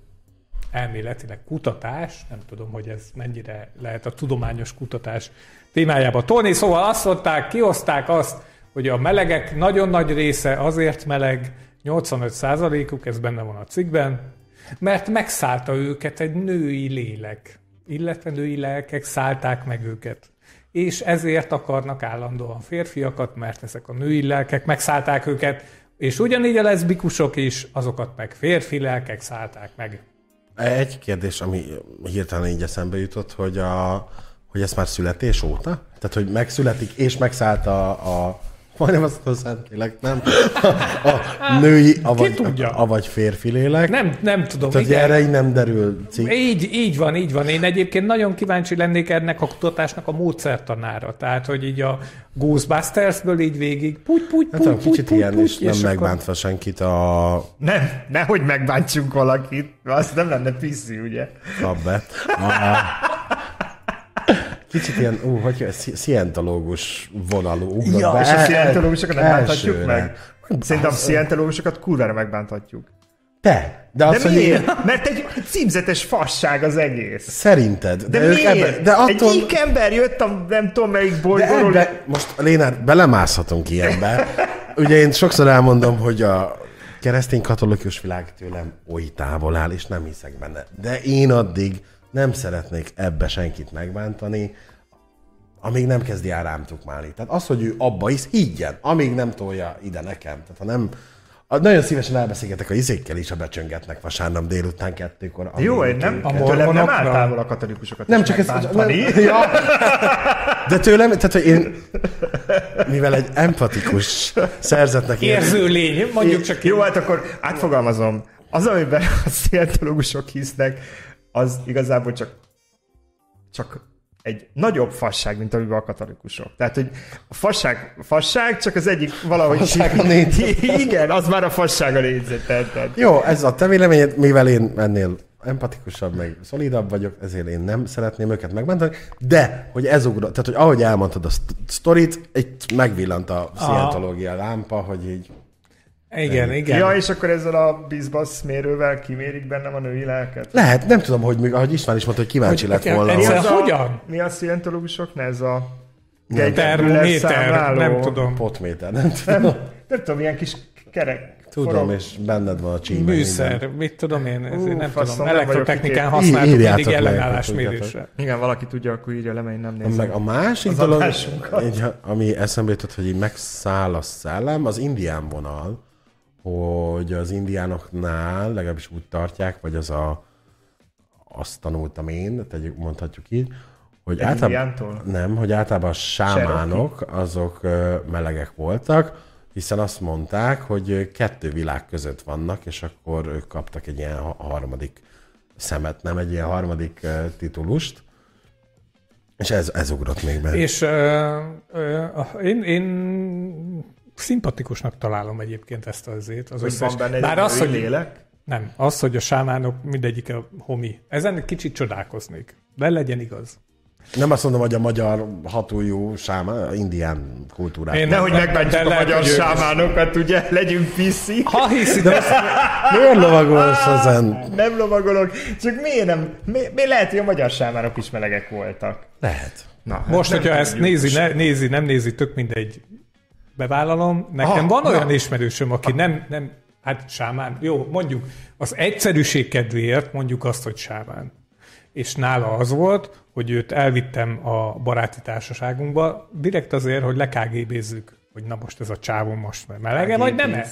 Speaker 1: elméletileg kutatás, nem tudom, hogy ez mennyire lehet a tudományos kutatás témájába tolni, szóval azt mondták, kioszták azt, hogy a melegek nagyon nagy része azért meleg, 85%-uk, ez benne van a cikkben, mert megszállta őket egy női lélek, illetve női lelkek szállták meg őket. És ezért akarnak állandóan férfiakat, mert ezek a női lelkek megszállták őket, és ugyanígy a leszbikusok is, azokat meg férfi lelkek szállták meg.
Speaker 3: Egy kérdés, ami hirtelen így eszembe jutott, hogy, a, hogy ez már születés óta? Tehát, hogy megszületik és megszállt a, a majdnem azt mondom, Szentlélek, nem? A, a női, avagy,
Speaker 1: tudja?
Speaker 3: avagy férfi lélek.
Speaker 1: Nem, nem tudom.
Speaker 3: Tehát
Speaker 1: igen.
Speaker 3: erre így nem derül cikk.
Speaker 1: Így, így van, így van. Én egyébként nagyon kíváncsi lennék ennek a kutatásnak a módszertanára. Tehát, hogy így a Ghostbustersből így végig puty, puty,
Speaker 3: Hát
Speaker 1: puty,
Speaker 3: a
Speaker 1: puty,
Speaker 3: kicsit
Speaker 1: puty,
Speaker 3: ilyen
Speaker 1: puty,
Speaker 3: is nem
Speaker 1: és akkor-
Speaker 3: megbántva senkit a
Speaker 2: Nem, nehogy megbántsunk valakit, az nem lenne piszi, ugye?
Speaker 3: kap be. A, kicsit ilyen, ú, hogy szi- szientológus vonalú ugrott
Speaker 2: Ja,
Speaker 3: be.
Speaker 2: és a szientológusokat nem bánthatjuk
Speaker 3: elsőre.
Speaker 2: meg? Szerintem a szientológusokat kurvára megbánthatjuk.
Speaker 3: Te, de azt
Speaker 2: De miért? Mert egy címzetes fasság az egész.
Speaker 3: Szerinted.
Speaker 2: De,
Speaker 3: ők
Speaker 2: miért?
Speaker 3: ebben- de attól,
Speaker 2: Egy ember jött a nem tudom melyik
Speaker 3: de
Speaker 2: bolygóról.
Speaker 3: ebbe, most Lénár, belemászhatunk ilyenbe. Ugye én sokszor elmondom, hogy a keresztény katolikus világ tőlem oly távol áll, és nem hiszek benne. De én addig nem szeretnék ebbe senkit megbántani, amíg nem kezdi el rám tukmálni. Tehát az, hogy ő abba hisz, higgyen, amíg nem tolja ide nekem. Tehát ha nem, nagyon szívesen elbeszélgetek a izékkel is, ha becsöngetnek vasárnap délután kettőkor.
Speaker 2: Jó, én nem,
Speaker 1: A
Speaker 2: tőlem nem áll távol a katolikusokat
Speaker 3: nem
Speaker 2: is
Speaker 3: csak
Speaker 2: megbántani.
Speaker 3: Nem, ja. De tőlem, tehát hogy én, mivel egy empatikus szerzetnek
Speaker 1: Érző lény, mondjuk csak
Speaker 2: Jó,
Speaker 1: így.
Speaker 2: hát akkor átfogalmazom. Az, amiben a szientológusok hisznek, az igazából csak, csak egy nagyobb fasság, mint amiben a katolikusok. Tehát, hogy a fasság, fasság csak az egyik valahogy...
Speaker 3: Fasság a.
Speaker 2: Igen, az már a fasság a négyzet. Tehát,
Speaker 3: Jó, ez a te véleményed, mivel én ennél empatikusabb, meg szolidabb vagyok, ezért én nem szeretném őket megbántani, de, hogy ez ugrott, tehát, hogy ahogy elmondtad a szt- sztorit, egy megvillant a szientológia lámpa, hogy így
Speaker 1: Igen, igen.
Speaker 2: Ja, és akkor ezzel a bizbasz mérővel kimérik bennem a női lelket?
Speaker 3: lehet, nem tudom, hogy még, ahogy István is mondta, hogy kíváncsi
Speaker 1: Hogy-
Speaker 3: lett volna.
Speaker 1: Ez
Speaker 2: a,
Speaker 1: hogyan?
Speaker 2: Mi a szientológusoknál ez a...
Speaker 1: Termométer, nem tudom.
Speaker 3: Potméter, nem
Speaker 2: Nem,
Speaker 3: tudom.
Speaker 2: nem tudom, ilyen kis kerek.
Speaker 3: Tudom,
Speaker 2: forog-
Speaker 3: és benned van a csímen.
Speaker 1: Műszer, mit tudom én, ez
Speaker 2: Ú,
Speaker 1: nem
Speaker 2: faszom,
Speaker 1: tudom,
Speaker 2: nem
Speaker 1: elektrotechnikán használtuk
Speaker 3: Írjátok
Speaker 1: mindig
Speaker 3: meg,
Speaker 1: ellenállásmérésre.
Speaker 2: Igen, valaki tudja, akkor írja le, mert én nem
Speaker 3: minden.
Speaker 2: nézem.
Speaker 3: Meg a másik dolog, így, ami eszembe jutott, hogy így megszáll a szellem, az indián vonal, hogy az indiánoknál legalábbis úgy tartják, vagy az a azt tanultam én, tegyük, mondhatjuk így, hogy általában, nem, hogy általában a sámánok azok melegek voltak, hiszen azt mondták, hogy kettő világ között vannak, és akkor ők kaptak egy ilyen ha- harmadik szemet, nem egy ilyen harmadik titulust, és ez, ez ugrott még be.
Speaker 1: És a- én, én szimpatikusnak találom egyébként ezt azért. Az
Speaker 2: Hogy
Speaker 1: összes,
Speaker 2: van benne egy
Speaker 1: bár az, hogy,
Speaker 2: lélek?
Speaker 1: nem, az, hogy a sámánok mindegyik a homi. Ezen egy kicsit csodálkoznék. De legyen igaz.
Speaker 3: Nem azt mondom, hogy a magyar hatújú sáma, indián kultúrát.
Speaker 1: Én-
Speaker 2: Nehogy megbántjuk a magyar
Speaker 1: ők is.
Speaker 2: sámánokat, ugye? Legyünk piszi.
Speaker 1: Ha hiszi, de
Speaker 3: Miért lovagolsz ezen?
Speaker 2: Nem lovagolok, csak miért nem? Mi, mi lehet, hogy a magyar sámánok is melegek voltak?
Speaker 3: Lehet.
Speaker 2: Na, hát
Speaker 1: most, hogyha ezt nézi, ne, nézi, nem nézi, tök mindegy, bevállalom. Nekem
Speaker 2: Aha,
Speaker 1: van olyan
Speaker 2: na.
Speaker 1: ismerősöm, aki nem, nem, hát sámán, jó, mondjuk az egyszerűség kedvéért mondjuk azt, hogy sámán. és nála az volt, hogy őt elvittem a baráti társaságunkba, direkt azért, hogy lekgb hogy na most ez a csávó most melege, vagy nem -e?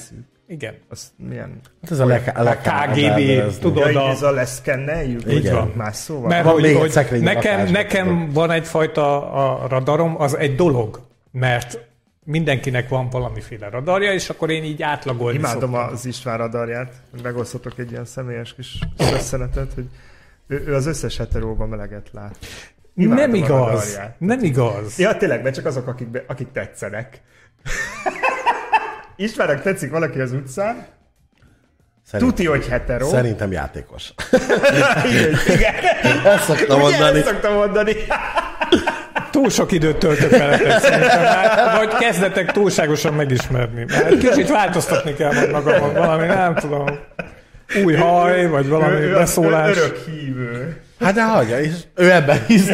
Speaker 1: Igen.
Speaker 2: Az milyen?
Speaker 3: Hát ez a, le, a, le,
Speaker 1: KGB, tudod,
Speaker 2: Ja,
Speaker 1: a-
Speaker 2: ez a leszkenneljük?
Speaker 3: Igen.
Speaker 2: Így van. Más szóval?
Speaker 1: Mert
Speaker 3: Van
Speaker 1: hogy, hogy nekem, nekem van egyfajta a radarom, az egy dolog, mert mindenkinek van valamiféle radarja, és akkor én így átlagolni
Speaker 2: Imádom
Speaker 1: szoktam.
Speaker 2: az István radarját. Megosztotok egy ilyen személyes kis összenetet, hogy ő, ő az összes heteróban meleget lát. Imádom
Speaker 1: Nem igaz, nem igaz.
Speaker 2: Ja, tényleg, mert csak azok, akik, be, akik tetszenek. Istvánnak tetszik valaki az utcán,
Speaker 3: Szerint,
Speaker 2: tuti, hogy hetero.
Speaker 3: Szerintem játékos.
Speaker 2: Igen, igen.
Speaker 3: Ezt szoktam
Speaker 2: Ugye
Speaker 3: mondani.
Speaker 2: ezt szoktam mondani.
Speaker 1: Túl sok időt töltök veletek szerintem, már, vagy kezdetek túlságosan megismerni. Már kicsit változtatni kell majd magamon, valami, nem tudom. Új haj, vagy valami
Speaker 2: Ő,
Speaker 1: beszólás.
Speaker 2: örök hívő.
Speaker 3: Hát de hagyja, és ő ebben hisz.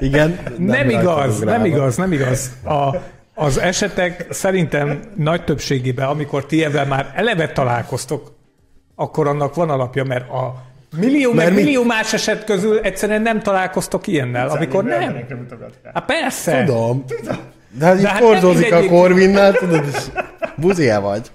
Speaker 3: Igen.
Speaker 1: Nem
Speaker 3: rajta
Speaker 1: igaz, nem igaz, nem igaz. A, az esetek szerintem nagy többségében, amikor ti ebben már eleve találkoztok, akkor annak van alapja, mert a millió,
Speaker 3: Mert mi-
Speaker 1: millió más eset közül egyszerűen nem találkoztok ilyennel, amikor nem. Hát persze.
Speaker 3: Tudom. De hát így
Speaker 1: hát
Speaker 3: korzózik a korvinnál, tudod, és buzia vagy.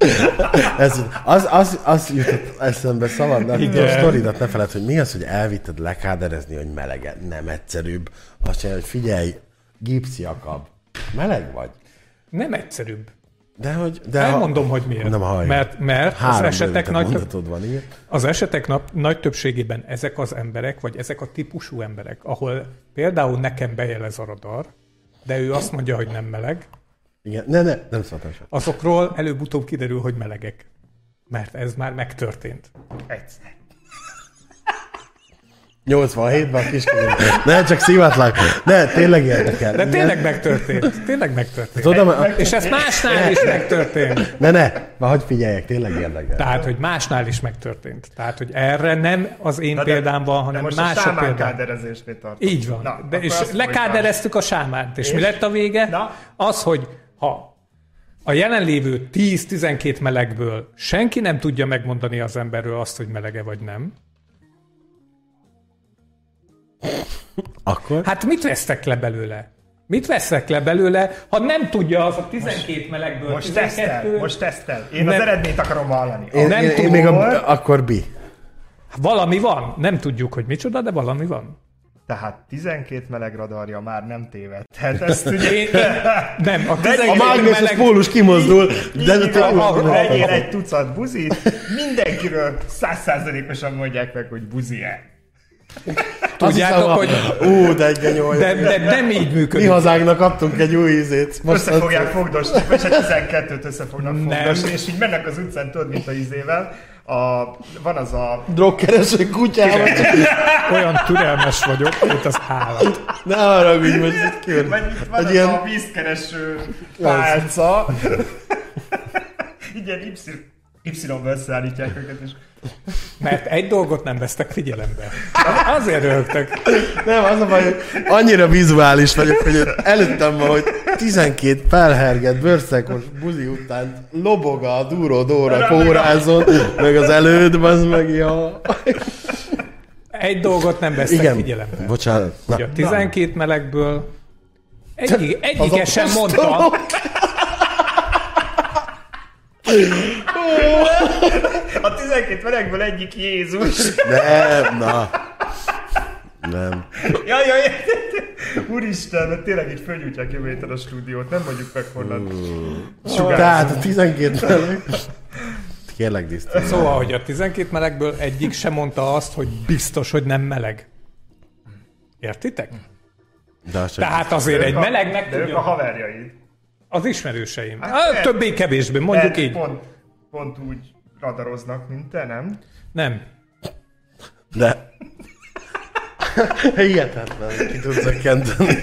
Speaker 3: Ez, az, az, az jutott eszembe szabad, de
Speaker 1: Igen.
Speaker 3: a sztoridat ne feled, hogy mi az, hogy elvitted lekáderezni, hogy melege, nem egyszerűbb. Azt mondja, hogy figyelj, gipszi akab. Meleg vagy?
Speaker 1: Nem egyszerűbb.
Speaker 3: De hogy... De
Speaker 1: Elmondom, hogy miért.
Speaker 3: Nem hallja.
Speaker 1: Mert, mert az esetek, nagy,
Speaker 3: van, igen.
Speaker 1: az esetek nap, nagy többségében ezek az emberek, vagy ezek a típusú emberek, ahol például nekem bejelez a radar, de ő azt mondja, hogy nem meleg,
Speaker 3: Igen. Ne, ne, nem szóltam sem.
Speaker 1: azokról előbb-utóbb kiderül, hogy melegek. Mert ez már megtörtént.
Speaker 2: Egyszer.
Speaker 3: 87-ben a kiskorú. Ne, csak szívatlak. Ne, tényleg érdekel.
Speaker 1: De tényleg megtörtént. Tényleg megtörtént.
Speaker 3: Tudom, a-
Speaker 1: És ez másnál is megtörtént.
Speaker 3: Ne, ne, már hogy figyeljek, tényleg érdekel.
Speaker 1: Tehát, hogy másnál is megtörtént. Tehát, hogy erre nem az én
Speaker 2: Na de-
Speaker 1: példám van,
Speaker 2: de
Speaker 1: hanem
Speaker 2: most
Speaker 1: más
Speaker 2: a káderezésnél tartunk.
Speaker 1: Így van.
Speaker 2: Na,
Speaker 1: De, és lekádereztük a sámánt. És,
Speaker 2: És?
Speaker 1: mi lett a vége?
Speaker 2: Na?
Speaker 1: Az, hogy ha a jelenlévő 10-12 melegből senki nem tudja megmondani az emberről azt, hogy melege vagy nem,
Speaker 3: Akkor?
Speaker 1: hát mit vesztek le belőle? Mit veszek le belőle, ha nem tudja az a 12 melegből
Speaker 2: Most
Speaker 1: 12...
Speaker 2: tesztel, most tesztel. Én
Speaker 1: Nem.
Speaker 2: az eredményt akarom hallani.
Speaker 3: Én,
Speaker 1: nem
Speaker 3: én, én
Speaker 1: tudom.
Speaker 3: még a, akkor bi.
Speaker 1: Valami van. Nem tudjuk, hogy micsoda, de valami van.
Speaker 2: Tehát 12 meleg radarja már nem tévedhet. Ezt ugye...
Speaker 1: Én, nem, a
Speaker 3: A
Speaker 1: 12
Speaker 3: mágneses
Speaker 1: meleg...
Speaker 3: pólus kimozdul, de
Speaker 2: Így van, ha
Speaker 3: de
Speaker 2: vegyél egy tucat buzit, mindenkiről százszázalékosan mondják meg, hogy buzi-e.
Speaker 1: Tudjátok, hogy...
Speaker 3: Ú, de egy.
Speaker 1: De, de nem így
Speaker 3: Mi
Speaker 1: működik.
Speaker 3: hazánknak adtunk egy új ízét. Most
Speaker 2: Össze fogják fogdosni, vagy csak 12-t össze fognak fogdosni, és így mennek az utcán, tudod, mint a izével. A, van az a...
Speaker 3: Drogkereső kutyával.
Speaker 1: Olyan türelmes vagyok, mint az állat.
Speaker 3: Ne itt kijön.
Speaker 2: Vagy itt van
Speaker 3: Egy
Speaker 2: az
Speaker 3: ilyen-
Speaker 2: a vízkereső pálca. ilyen Y, Y-ből összeállítják őket, és
Speaker 1: Mert egy dolgot nem vesztek figyelembe. Azért röhögtek.
Speaker 3: Nem, az a baj, hogy annyira vizuális vagyok, hogy előttem van, hogy 12 felhergett bőrszekos buzi után lobog a duró dóra kórázon, meg az előd, az meg ja.
Speaker 1: Egy dolgot nem vesztek
Speaker 3: Igen,
Speaker 1: figyelembe.
Speaker 3: bocsánat. Na,
Speaker 1: Hogy a 12 melegből egyik, egyike sem mondta,
Speaker 2: a 12 melegből egyik Jézus.
Speaker 3: nem, na. Nem.
Speaker 2: Jaj, jaj, Úristen, mert tényleg így fölnyújtják jövő héten a stúdiót, nem mondjuk meg honnan.
Speaker 3: Tehát a 12 meleg. Kérlek, Diszti.
Speaker 1: Szóval, hogy a 12 melegből egyik sem mondta azt, hogy biztos, hogy nem meleg. Értitek?
Speaker 3: De az
Speaker 1: Tehát azért egy melegnek
Speaker 2: De ők a haverjaid.
Speaker 1: Az ismerőseim.
Speaker 2: Hát
Speaker 1: Hát. Többé-kevésbé, mondjuk így.
Speaker 2: Pont, pont úgy radaroznak, mint te, nem?
Speaker 1: Nem.
Speaker 3: De... Hihetetlen, ki tudsz zökkenteni.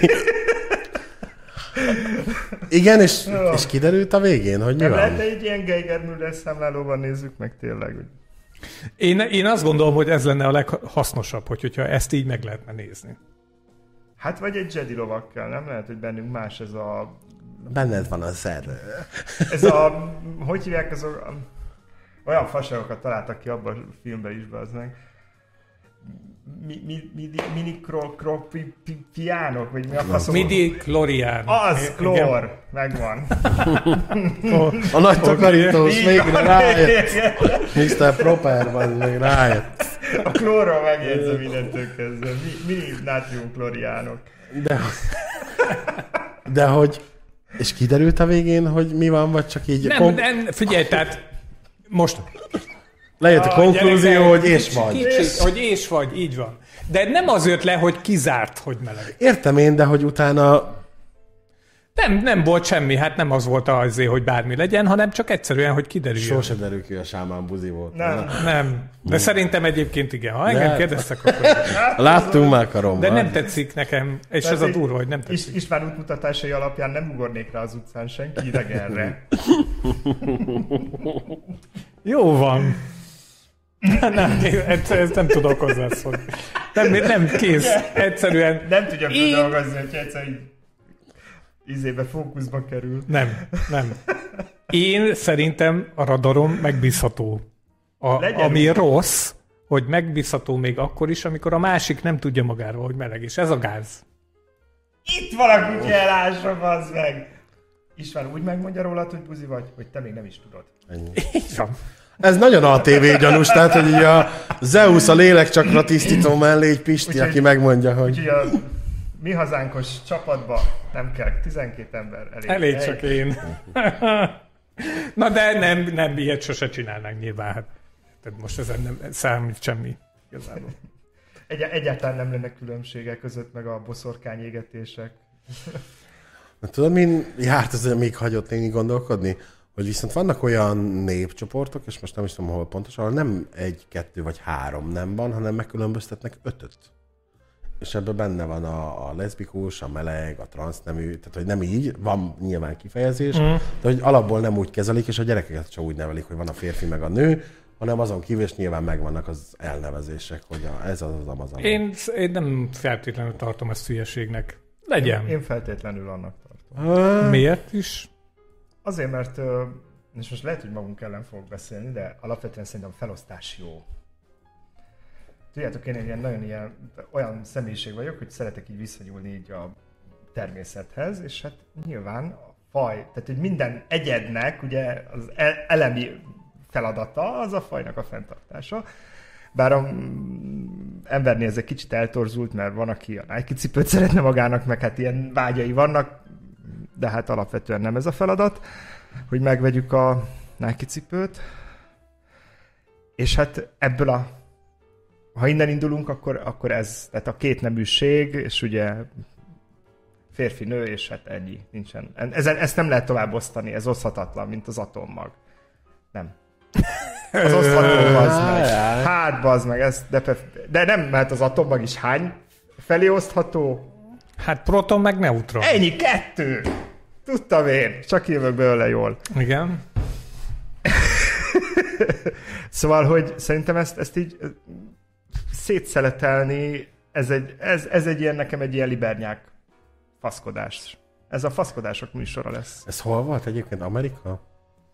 Speaker 3: Igen, és, és kiderült a végén, hogy mi
Speaker 2: Nem lehet
Speaker 3: van?
Speaker 2: egy ilyen Geiger Müller számlálóban nézzük meg tényleg, hogy
Speaker 1: Én, én azt gondolom, hogy ez lenne a leghasznosabb, hogy, hogyha ezt így meg lehetne nézni.
Speaker 2: Hát vagy egy Jedi lovakkel, nem lehet, hogy bennünk más ez a...
Speaker 3: Benned van a szer.
Speaker 2: Ez a... hogy hívják azok... a- Olyan fasságokat találtak ki abban a filmben is, az meg. mi, mi, midi, minikropiánok, vagy mi a faszom?
Speaker 1: Midi klorián.
Speaker 2: Az, klór, megvan.
Speaker 3: A nagy takarítós végre rájött. Mr. Proper, van még rájött.
Speaker 2: A klórról megjegyzem mindentől kezdve. Mi, mini nátrium kloriánok.
Speaker 3: De, de hogy... És kiderült a végén, hogy mi van, vagy csak így...
Speaker 1: Nem,
Speaker 3: kom-
Speaker 1: nem, figyelj, tehát most
Speaker 3: Lejött a konklúzió,
Speaker 1: gyerekek,
Speaker 3: hogy és vagy.
Speaker 1: Kicsi, hogy és vagy, így van. De nem az jött le, hogy kizárt, hogy meleg.
Speaker 3: Értem én, de hogy utána
Speaker 1: Nem, nem volt semmi, hát nem az volt azért, hogy bármi legyen, hanem csak egyszerűen, hogy kiderüljön.
Speaker 3: sose derül ki, a sámán buzi volt.
Speaker 2: Nem.
Speaker 1: Nem. De szerintem egyébként igen. Ha engem
Speaker 3: Ne.
Speaker 1: kérdeztek, akkor...
Speaker 3: Láttunk már karomban.
Speaker 1: De nem tetszik nekem, és ez a durva, hogy nem tetszik.
Speaker 2: Is, István útmutatásai alapján nem ugornék rá az utcán senki idegenre.
Speaker 1: Jó van. Nem, ez, ez nem tudok hozzászólni. Nem, nem kész. Egyszerűen
Speaker 2: Nem tudja
Speaker 1: Én-
Speaker 2: dolgozni, hogy egyszer így izébe fókuszba kerül.
Speaker 1: nem, nem. Én szerintem a radarom megbízható. A,
Speaker 2: Legyen
Speaker 1: ami
Speaker 2: úgy.
Speaker 1: rossz, hogy megbízható még akkor is, amikor a másik nem tudja magáról, hogy meleg, és ez a gáz.
Speaker 2: Itt van a kutya elássa, bazd meg! István úgy megmondja rólad, hogy buzi vagy, hogy te még nem is tudod.
Speaker 1: Így van.
Speaker 3: Ez nagyon ATV gyanús, tehát hogy így a Zeus a lélekcsakra tisztító mellé egy Pisti,
Speaker 2: Úgyhogy-
Speaker 3: aki megmondja, hogy
Speaker 2: Úgyhogy a mi hazánkos csapatba nem kell 12 ember, elég,
Speaker 1: Elég
Speaker 2: egy.
Speaker 1: csak én. Na de nem, nem ilyet sose csinálnánk nyilván. Hát, tehát most ezen nem számít semmi. Igazából.
Speaker 2: Egy, egyáltalán nem lenne különbsége között, meg a boszorkány égetések.
Speaker 3: Na, Tudod, min járt ez még hagyott néni gondolkodni? Hogy viszont vannak olyan népcsoportok, és most nem is tudom, hol pontosan, ahol nem egy, kettő vagy három nem van, hanem megkülönböztetnek ötöt. És ebben benne van a, a leszbikus, a meleg, a transznemű, tehát hogy nem így, van nyilván kifejezés, mm. de hogy alapból nem úgy kezelik, és a gyerekeket sem úgy nevelik, hogy van a férfi meg a nő, hanem azon kívül, és nyilván megvannak az elnevezések, hogy a, ez az az amaz.
Speaker 1: Én, én nem feltétlenül tartom ezt hülyeségnek. Legyen.
Speaker 2: Én feltétlenül annak tartom.
Speaker 3: Ah,
Speaker 1: Miért is?
Speaker 2: Azért, mert, és most lehet, hogy magunk ellen fogok beszélni, de alapvetően szerintem a felosztás jó. Tudjátok, én egy ilyen nagyon ilyen, olyan személyiség vagyok, hogy szeretek így visszanyúlni így a természethez, és hát nyilván a faj, tehát hogy minden egyednek ugye az e- elemi feladata az a fajnak a fenntartása. Bár a mm, embernél ez egy kicsit eltorzult, mert van, aki a Nike cipőt szeretne magának, meg hát ilyen vágyai vannak, de hát alapvetően nem ez a feladat, hogy megvegyük a Nike cipőt. És hát ebből a ha innen indulunk, akkor, akkor ez, tehát a két neműség, és ugye férfi, nő, és hát ennyi, nincsen. Ezen, ezt nem lehet tovább osztani, ez oszthatatlan, mint az atommag. Nem. Az osztható, bazd meg. Hát, bazd meg, ez, de, de nem, mert az atommag is hány felé osztható?
Speaker 1: Hát proton meg neutron.
Speaker 2: Ennyi, kettő! Tudtam én, csak jövök belőle jól.
Speaker 1: Igen.
Speaker 2: Szóval, hogy szerintem ezt, ezt így szétszeletelni, ez egy, ez, ez egy ilyen, nekem egy ilyen libernyák faszkodás. Ez a faszkodások műsora lesz.
Speaker 3: Ez hol volt egyébként? Amerika?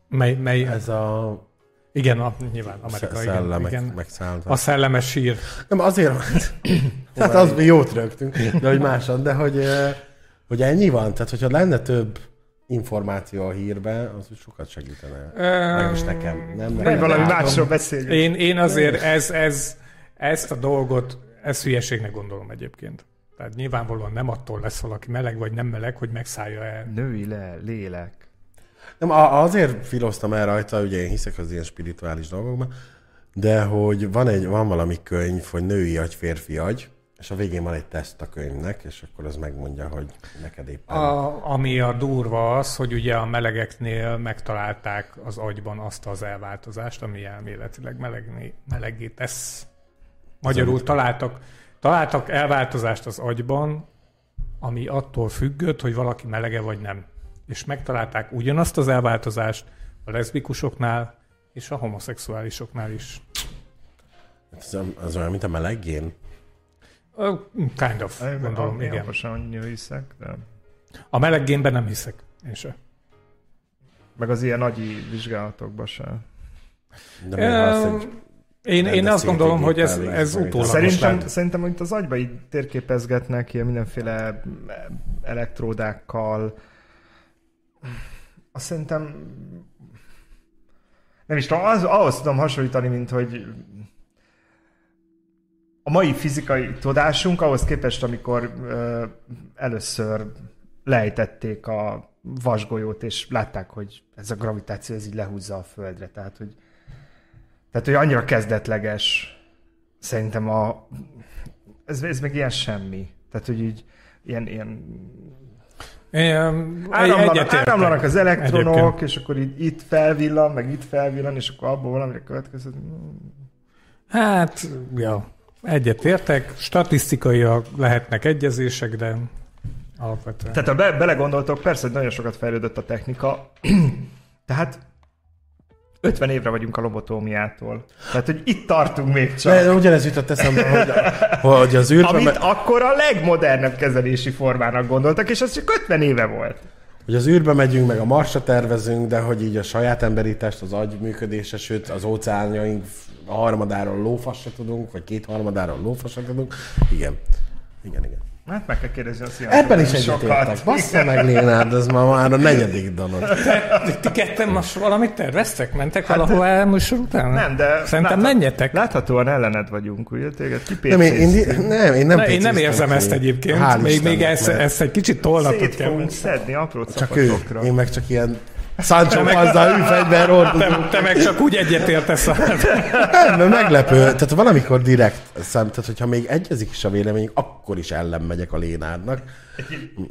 Speaker 1: Mely, mely,
Speaker 3: Ez a
Speaker 1: igen, a, nyilván Amerika, igen,
Speaker 3: szellemek
Speaker 1: igen.
Speaker 3: megszálltak.
Speaker 1: A szellemes sír.
Speaker 3: Nem, azért Hát az mi jót rögtünk, de hogy máson, de hogy, hogy ennyi van, tehát hogyha lenne több információ a hírben, az úgy sokat segítene. Legalábbis nekem. Nem, nem,
Speaker 2: valami másról beszéljünk.
Speaker 1: Én, én azért ez, ez, ezt a dolgot, ezt hülyeségnek gondolom egyébként. Tehát nyilvánvalóan nem attól lesz valaki meleg vagy nem meleg, hogy megszállja el.
Speaker 2: Női le, lélek.
Speaker 3: nem, azért filoztam el rajta, ugye én hiszek az ilyen spirituális dolgokban, de hogy van, egy, van valami könyv, hogy női agy, férfi agy, és a végén van egy teszt a könyvnek, és akkor az megmondja, hogy neked éppen...
Speaker 1: A, ami a durva az, hogy ugye a melegeknél megtalálták az agyban azt az elváltozást, ami elméletileg melegné, melegé tesz. Magyarul találtak, találtak elváltozást az agyban, ami attól függött, hogy valaki melege vagy nem. És megtalálták ugyanazt az elváltozást a leszbikusoknál és a homoszexuálisoknál is.
Speaker 3: Ez az olyan, mint a meleggén.
Speaker 1: Ö, Kind of, gondolom,
Speaker 2: Én
Speaker 1: igen.
Speaker 2: Okosan annyira hiszek, de...
Speaker 1: A meleg génben nem hiszek, én se.
Speaker 2: Meg az ilyen nagyi vizsgálatokban se.
Speaker 3: De
Speaker 1: Öm,
Speaker 3: egy
Speaker 1: Én, én azt gondolom, hogy ez, ez utólagos
Speaker 2: Szerintem, szerintem, hogy az agyba így térképezgetnek ilyen mindenféle elektródákkal. Azt szerintem nem is tudom, az, ahhoz tudom hasonlítani, mint hogy a mai fizikai tudásunk ahhoz képest, amikor ö, először lejtették a vasgolyót, és látták, hogy ez a gravitáció ez így lehúzza a Földre. Tehát, hogy, tehát, hogy annyira kezdetleges szerintem a... Ez, ez meg ilyen semmi. Tehát, hogy így ilyen, ilyen
Speaker 1: Én,
Speaker 2: áramlanak, áramlanak az elektronok,
Speaker 1: Egyébként.
Speaker 2: és akkor így, itt felvillan, meg itt felvillan, és akkor abból valamire következik.
Speaker 1: Hát, ja, egyetértek. Statisztikaiak lehetnek egyezések, de alapvetően.
Speaker 2: Tehát ha be, belegondoltok, persze, hogy nagyon sokat fejlődött a technika, tehát 50 évre vagyunk a lobotómiától. Tehát, hogy itt tartunk még csak.
Speaker 3: De ugyanez jutott eszembe, hogy, hogy az űrbe,
Speaker 2: Amit
Speaker 3: me-
Speaker 2: akkor a legmodernebb kezelési formának gondoltak, és az csak 50 éve volt.
Speaker 3: hogy az űrbe megyünk, meg a Marsra tervezünk, de hogy így a saját emberítást, az agy működése, sőt az óceánjaink a harmadáról lófasz se tudunk, vagy két harmadáról lófasz se tudunk. Igen. Igen, igen.
Speaker 2: Hát meg kell kérdezni a szíjat.
Speaker 3: Ebben is egyetértek. Bassza meg Lénád, ez ma már a negyedik donor.
Speaker 1: Ti, ti ketten most valamit terveztek? Mentek valahova el műsor után?
Speaker 2: Nem, de...
Speaker 1: Szerintem
Speaker 2: láthat-
Speaker 1: menjetek.
Speaker 2: Láthatóan ellened vagyunk, ugye? Téged
Speaker 3: Nem, én, én,
Speaker 2: kipécéztünk.
Speaker 3: nem, én nem
Speaker 1: Ne, én nem érzem
Speaker 3: ki.
Speaker 1: ezt egyébként.
Speaker 3: Hál'
Speaker 1: még még
Speaker 3: Istennek,
Speaker 1: ezt,
Speaker 3: mert
Speaker 1: ezt egy kicsit tolnatot
Speaker 2: Szét
Speaker 1: kell.
Speaker 2: fogunk szedni apró
Speaker 3: Csak ő, én meg csak ilyen Sancho Panza hűfegyver hordozó.
Speaker 1: Te, te meg csak úgy egyetértesz. a-
Speaker 3: Nem, mert meglepő. Tehát valamikor direkt szem, tehát hogyha még egyezik is a véleményünk, akkor is ellen megyek a Lénádnak,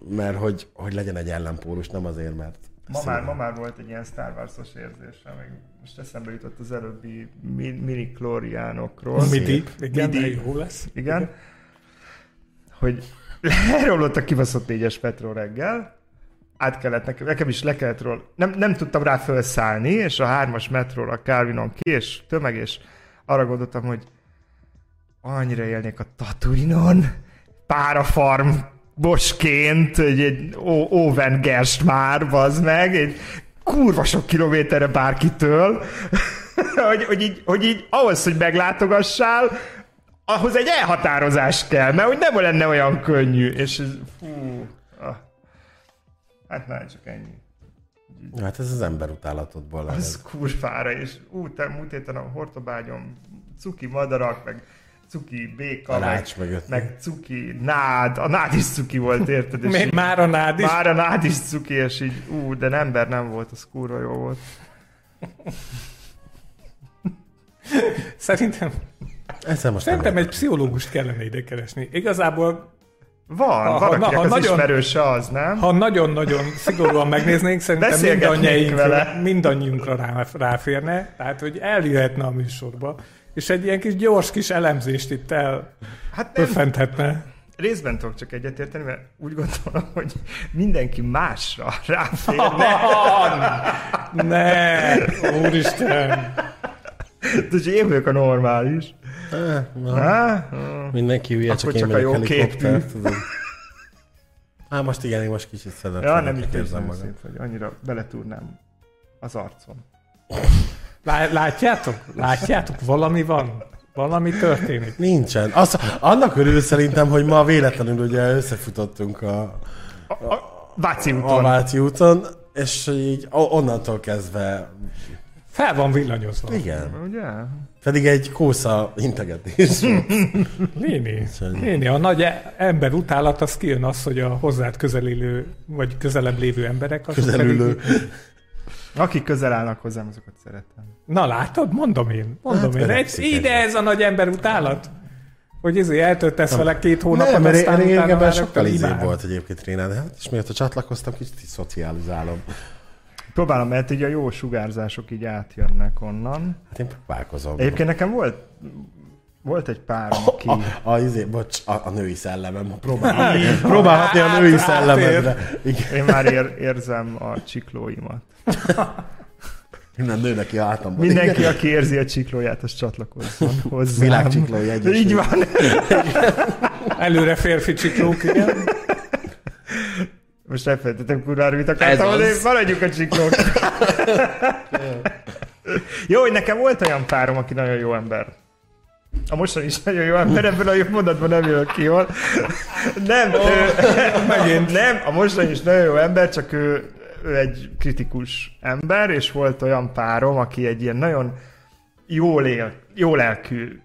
Speaker 3: mert hogy, hogy legyen egy ellenpólus, nem azért, mert
Speaker 2: Ma már, ma már volt egy ilyen Star Wars-os érzésem, meg most eszembe jutott az előbbi mi- miniklóriánokról.
Speaker 1: Midi. Igen,
Speaker 2: Midi.
Speaker 1: jó lesz.
Speaker 2: Igen. Hogy elromlott a kibaszott négyes metró reggel, át kellett nekem, nekem is le kellett róla, nem, nem tudtam rá felszállni, és a hármas metróra a Calvinon ki, és tömeg, és arra gondoltam, hogy annyira élnék a Tatooine-on, párafarm bosként, egy, egy Owen Gerst már, bazd meg, egy kurva sok kilométerre bárkitől, hogy, hogy, így, hogy így ahhoz, hogy meglátogassál, ahhoz egy elhatározás kell, mert hogy nem lenne olyan könnyű, és ez, fú. Hát már csak ennyi.
Speaker 3: hát ez az ember utálatodból
Speaker 2: Az
Speaker 3: lesz.
Speaker 2: kurvára, és ú, te múlt héten a hortobágyom cuki madarak, meg cuki béka, meg, meg cuki nád, a nád is cuki volt, érted? És így-
Speaker 1: Már a nád is.
Speaker 2: Már a nád is cuki, és így, ú, de ember nem volt, az kurva jó volt.
Speaker 1: Szerintem,
Speaker 3: Ezzel most
Speaker 1: szerintem egy pszichológust kellene ide keresni. Igazából,
Speaker 2: Van,
Speaker 1: Ha- ha-
Speaker 2: valakinek
Speaker 1: na, ha
Speaker 2: az
Speaker 1: nagyon-
Speaker 2: ismerőse az, nem?
Speaker 1: ha nagyon-nagyon szigorúan megnéznénk, szerintem mindannyiunkra,
Speaker 2: vele.
Speaker 1: mindannyiunkra rá, ráférne. Tehát, hogy eljöhetne a műsorba, és egy ilyen kis gyors kis elemzést itt
Speaker 2: Hát nem, részben tudok csak egyetérteni, mert úgy gondolom, hogy mindenki másra ráférne.
Speaker 1: Ne, úristen.
Speaker 2: De én vagyok a normális.
Speaker 3: Eh, na,
Speaker 2: Há?
Speaker 3: Mindenki hülye,
Speaker 2: Akkor
Speaker 3: csak én
Speaker 2: csak a jó képű.
Speaker 3: Á, most igen, én most kicsit szedett.
Speaker 2: Ja, nem így
Speaker 3: érzem magam.
Speaker 2: szép, hogy annyira beletúrnám az arcom.
Speaker 1: Lá- Látjátok? Látjátok? Valami van. Valami történik.
Speaker 3: Nincsen. Az, annak örül szerintem, hogy ma véletlenül ugye összefutottunk a,
Speaker 2: Váci
Speaker 3: a
Speaker 2: úton.
Speaker 3: Váci úton, és így onnantól kezdve,
Speaker 1: Fel van villanyozva.
Speaker 3: igen,
Speaker 2: Ugye?
Speaker 3: Pedig egy kósza integetés.
Speaker 1: Léni, Léni, a nagy ember utálat, az kijön az, hogy a hozzád közelélő, vagy közelebb lévő emberek, azok
Speaker 3: Közelülő.
Speaker 1: pedig...
Speaker 2: Akik közel állnak hozzám, azokat szeretem.
Speaker 1: Na látod? Mondom én. Mondom
Speaker 3: Hát
Speaker 1: én. Egy, ide ez a nagy ember utálat. Hogy ezért eltöltesz vele két hónapot,
Speaker 3: Nem, mert
Speaker 1: aztán utána
Speaker 3: régebben
Speaker 1: már
Speaker 3: sokkal izébb volt egyébként Rénán, de hát és miatt csatlakoztam, kicsit így szocializálom.
Speaker 2: Próbálom, mert így a jó sugárzások így átjönnek onnan.
Speaker 3: Hát én próbálkozom.
Speaker 2: Egyébként nekem volt, volt egy pár, aki...
Speaker 3: A, a, izé, bocs, a, a női szellemem. Próbál, próbálhatni a női
Speaker 1: Át-
Speaker 3: szellemedre. Igen,
Speaker 2: Én már ér, érzem a csiklóimat.
Speaker 3: minden nő neki a hátamban.
Speaker 2: Mindenki,
Speaker 3: Igen.
Speaker 2: aki érzi a csiklóját, az csatlakozzon hozzám.
Speaker 3: Világcsiklói egyesület.
Speaker 2: Így van.
Speaker 1: Előre férfi csiklók, igen.
Speaker 2: Most elfelejtettem kurvára, mit akartam mondani, maradjuk a csiklók. jó, hogy nekem volt olyan párom, aki nagyon jó ember. a mostani is nagyon jó ember, ebből a jó mondatban nem jön ki jól. Nem, ő, megint. nem, a mostani is nagyon jó ember, csak ő, ő egy kritikus ember, és volt olyan párom, aki egy ilyen nagyon jól él, jó lelkű,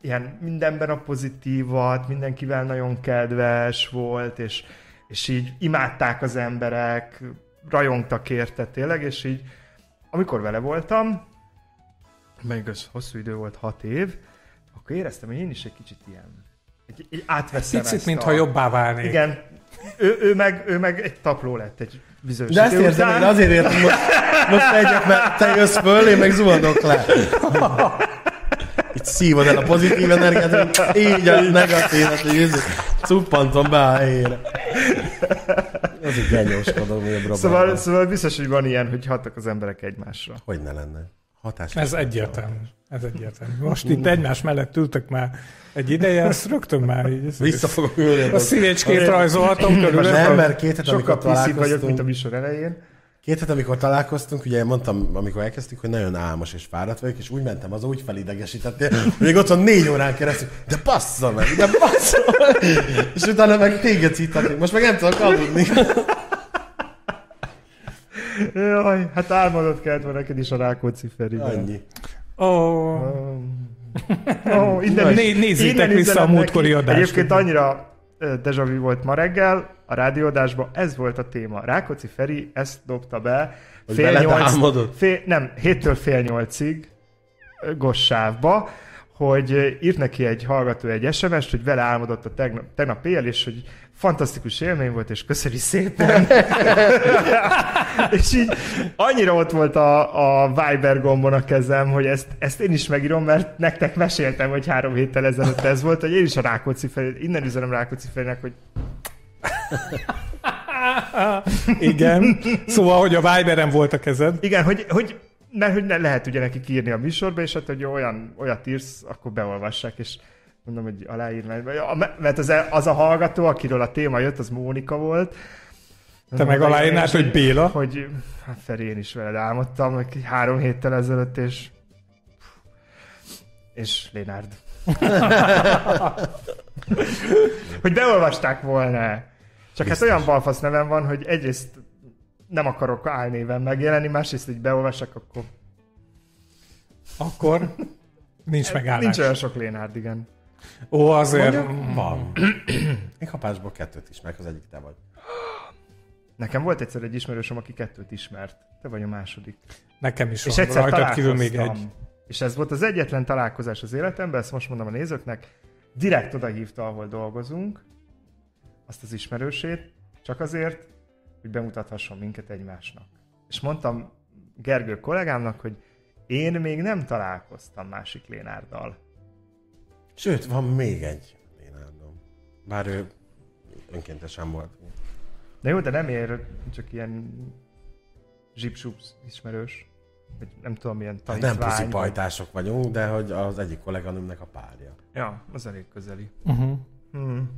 Speaker 2: ilyen mindenben a pozitívat, mindenkivel nagyon kedves volt, és, és így imádták az emberek, rajongtak érte tényleg, és így amikor vele voltam, meg az hosszú idő volt, hat év, akkor éreztem, hogy én is egy kicsit ilyen, egy, egy átveszem
Speaker 1: Picit, mintha
Speaker 2: a...
Speaker 1: jobbá válnék.
Speaker 2: Igen, ő, ő, meg, ő meg egy tapló lett egy bizonyos
Speaker 3: De ezt
Speaker 2: után.
Speaker 3: én azért értem, most, most megyek, mert te jössz föl, én meg zuhanok le. Itt szívod el a pozitív energiát, így a negatívat, hogy ez cuppantom be a helyére. Az egy genyóskodom, hogy a brabantban.
Speaker 2: Szóval, szóval biztos, hogy van ilyen, hogy hatnak az emberek egymásra.
Speaker 3: Hogy ne lenne? Hatás.
Speaker 1: Ez egyértelmű. Ez egyértelmű. Most itt egymás mellett ültök már egy ideje, ezt rögtön már így.
Speaker 3: Vissza fogok ülni.
Speaker 1: A szívecskét rajzolhatom körül.
Speaker 3: Nem, mert két hét,
Speaker 2: Sokkal
Speaker 3: amikor
Speaker 2: piszibb vagyok, mint a
Speaker 3: találkoztunk,
Speaker 2: műsor elején.
Speaker 3: Két hét, amikor találkoztunk, ugye mondtam, amikor elkezdtük, hogy nagyon álmos és fáradt vagyok, és úgy mentem, az úgy felidegesítettél, hogy még ott van négy órán keresztül, de bassza meg, de bassza meg. És utána meg téged szítatnék. Most meg nem tudok aludni.
Speaker 2: Jaj, hát álmodott kellett volna neked is a Rákóczi Feriben.
Speaker 3: Annyi.
Speaker 1: Ó,
Speaker 2: Oh, innen is,
Speaker 1: Né- nézzétek
Speaker 2: innen
Speaker 1: vissza a múltkori adást.
Speaker 2: Egyébként annyira deja vu volt ma reggel, a rádiódásban ez volt a téma. Rákóczi Feri ezt dobta be
Speaker 3: Hogy
Speaker 2: fél nyolc, fél, nem, héttől fél nyolcig gossávba, hogy írt neki egy hallgató egy SMS-t, hogy vele álmodott a tegnap, tegnap éjjel, és hogy fantasztikus élmény volt, és köszöni szépen. és így annyira ott volt a, a Viber gombon a kezem, hogy ezt, ezt én is megírom, mert nektek meséltem, hogy három héttel ezelőtt ez volt, hogy én is a Rákóczi felé, innen üzenem Rákóczi felének, hogy
Speaker 1: igen. Szóval, hogy a Viberen volt a kezed.
Speaker 2: igen, hogy, hogy mert hogy ne, lehet ugye nekik írni a műsorba, és hát, hogy olyan, olyat írsz, akkor beolvassák, és mondom, hogy aláír, mert, az, az a hallgató, akiről a téma jött, az Mónika volt.
Speaker 1: Te meg aláírnád, hogy Béla.
Speaker 2: Hogy hát Feri, én is veled álmodtam, hogy három héttel ezelőtt, és és Lénárd. hogy beolvasták volna. Csak hát olyan balfasz nevem van, hogy egyrészt nem akarok álnéven megjelenni, másrészt, hogy beolvassák, akkor
Speaker 1: Akkor nincs megállás.
Speaker 2: nincs olyan sok Lénárd, igen.
Speaker 1: Ó, azért...
Speaker 3: Mondjuk, van. Én kapásból kettőt ismerek, az egyik te vagy.
Speaker 2: Nekem volt egyszer egy ismerősöm, aki kettőt ismert. Te vagy a második.
Speaker 1: Nekem is
Speaker 2: És
Speaker 1: van.
Speaker 2: egyszer
Speaker 1: Rajtad kívül még egy.
Speaker 2: És ez volt az egyetlen találkozás az életemben, ezt most mondom a nézőknek, direkt oda hívta, ahol dolgozunk, azt az ismerősét, csak azért, hogy bemutathasson minket egymásnak. És mondtam Gergő kollégámnak, hogy én még nem találkoztam másik Lénárdal.
Speaker 3: Sőt, van még egy Lénárdom. Bár ő önkéntesen volt.
Speaker 2: De jó, de nem ér, csak ilyen zsipsups ismerős. Vagy nem tudom, milyen
Speaker 3: Hát
Speaker 2: tanítvány.
Speaker 3: nem puszi pajtások vagyunk, de hogy az egyik kolléganőmnek a párja.
Speaker 2: Ja, az elég közeli.
Speaker 1: Uh-huh.
Speaker 2: Hmm.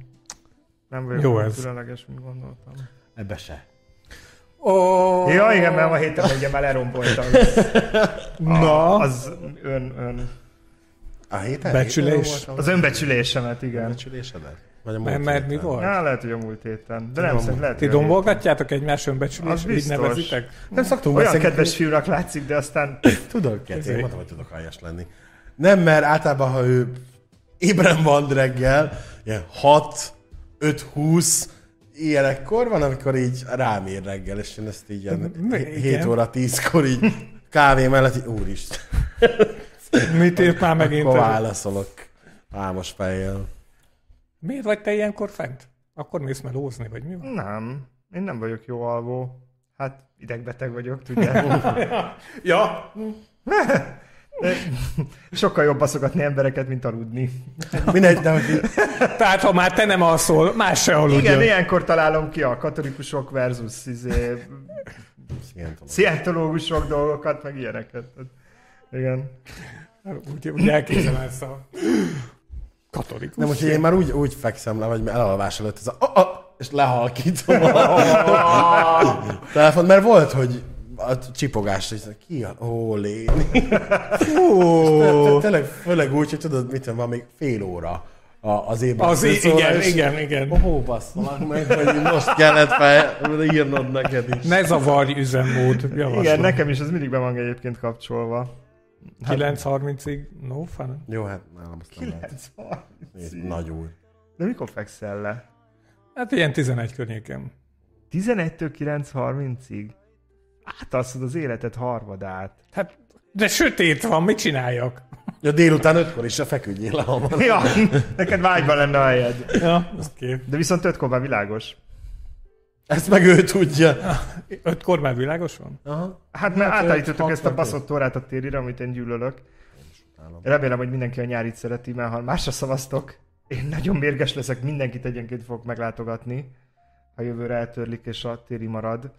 Speaker 2: Nem vagyok
Speaker 1: Jó ez.
Speaker 2: különleges, mint gondoltam.
Speaker 3: Ebbe se.
Speaker 1: Ó,
Speaker 2: Ja, igen, mert a héten ugye már leromboltam.
Speaker 1: Na,
Speaker 2: Az ön, ön,
Speaker 3: A héten?
Speaker 1: Becsülés.
Speaker 3: héten
Speaker 2: az önbecsülésemet, igen.
Speaker 3: Becsülésedet? Vagy a
Speaker 1: mert,
Speaker 3: múlt
Speaker 1: mert mi
Speaker 3: héten?
Speaker 1: volt?
Speaker 2: Ja, lehet, hogy a múlt héten. De nem szerint lehet,
Speaker 1: Ti dombolgatjátok egymás
Speaker 2: Az
Speaker 1: önbecsülés, így
Speaker 2: biztos.
Speaker 1: nevezitek?
Speaker 3: Nem szoktunk
Speaker 2: Olyan
Speaker 3: beszélni.
Speaker 2: kedves fiúnak látszik, de aztán...
Speaker 3: Tudok,
Speaker 1: Ezért.
Speaker 3: mondtam, hogy tudok aljas lenni. Nem, mert általában, ha ő ébren van reggel, ilyen 6, 5, 20, ilyenekkor van, amikor így rám ír reggel, és én ezt így ilyen
Speaker 1: Igen.
Speaker 3: 7 óra 10-kor így kávé mellett, így, úristen,
Speaker 1: Mit írt már megint?
Speaker 3: akkor válaszolok álmos fejjel.
Speaker 1: Miért vagy te ilyenkor fent? Akkor mész melózni, vagy mi van?
Speaker 2: Nem, én nem vagyok jó alvó. Hát idegbeteg vagyok, tudjátok.
Speaker 1: Ja,
Speaker 2: Sokkal jobb baszogatni embereket, mint aludni.
Speaker 3: Mindegy, de hogy
Speaker 1: tehát ha már te nem alszol, más se aludjon.
Speaker 2: Igen, ilyenkor találom ki a katolikusok versus izé, szientológusok dolgokat, meg ilyeneket. Igen.
Speaker 1: Úgy, úgy elképzelem ezt a katolikus.
Speaker 3: Nem, úgyhogy én már úgy, úgy fekszem le, vagy elalvás előtt ez a, a, a és lehalkítom a telefon, mert volt, hogy a csipogást, hogy ki a... Ó, léni. Fú. Tényleg, főleg úgy, hogy tudod, mit van, még fél óra a, az évben.
Speaker 1: Az, i- igen, igen, igen.
Speaker 3: Ó, basszolak meg, hogy most kellett fel írnod neked is.
Speaker 1: Ne zavarj üzemmód, javaslom.
Speaker 2: Igen, nekem is ez mindig be van egyébként kapcsolva.
Speaker 1: 9.30-ig, no fun.
Speaker 3: Jó, hát nálam azt nem lehet.
Speaker 2: 9
Speaker 3: Nézd, Nagy úr.
Speaker 2: De mikor fekszel le?
Speaker 1: Hát ilyen 11 környéken.
Speaker 2: 11-től 9.30-ig? Átasszod az életed harmadát.
Speaker 1: Hát, de sötét van, mit csináljak?
Speaker 3: Ja, délután ötkor is a feküdjél le hamar.
Speaker 2: Ja, neked vágyban lenne a helyed.
Speaker 1: Ja, az két.
Speaker 2: De viszont ötkor már világos.
Speaker 3: Ezt meg ő tudja.
Speaker 1: Ötkor már világos van?
Speaker 3: Aha.
Speaker 2: Hát mert
Speaker 3: Hát,
Speaker 2: átállítottuk ezt a baszott órát a térire, amit én gyűlölök. Remélem, hogy mindenki a nyárit szereti, mert ha másra szavaztok, én nagyon mérges leszek, mindenkit egyenként fogok meglátogatni, ha jövőre eltörlik és a téri marad.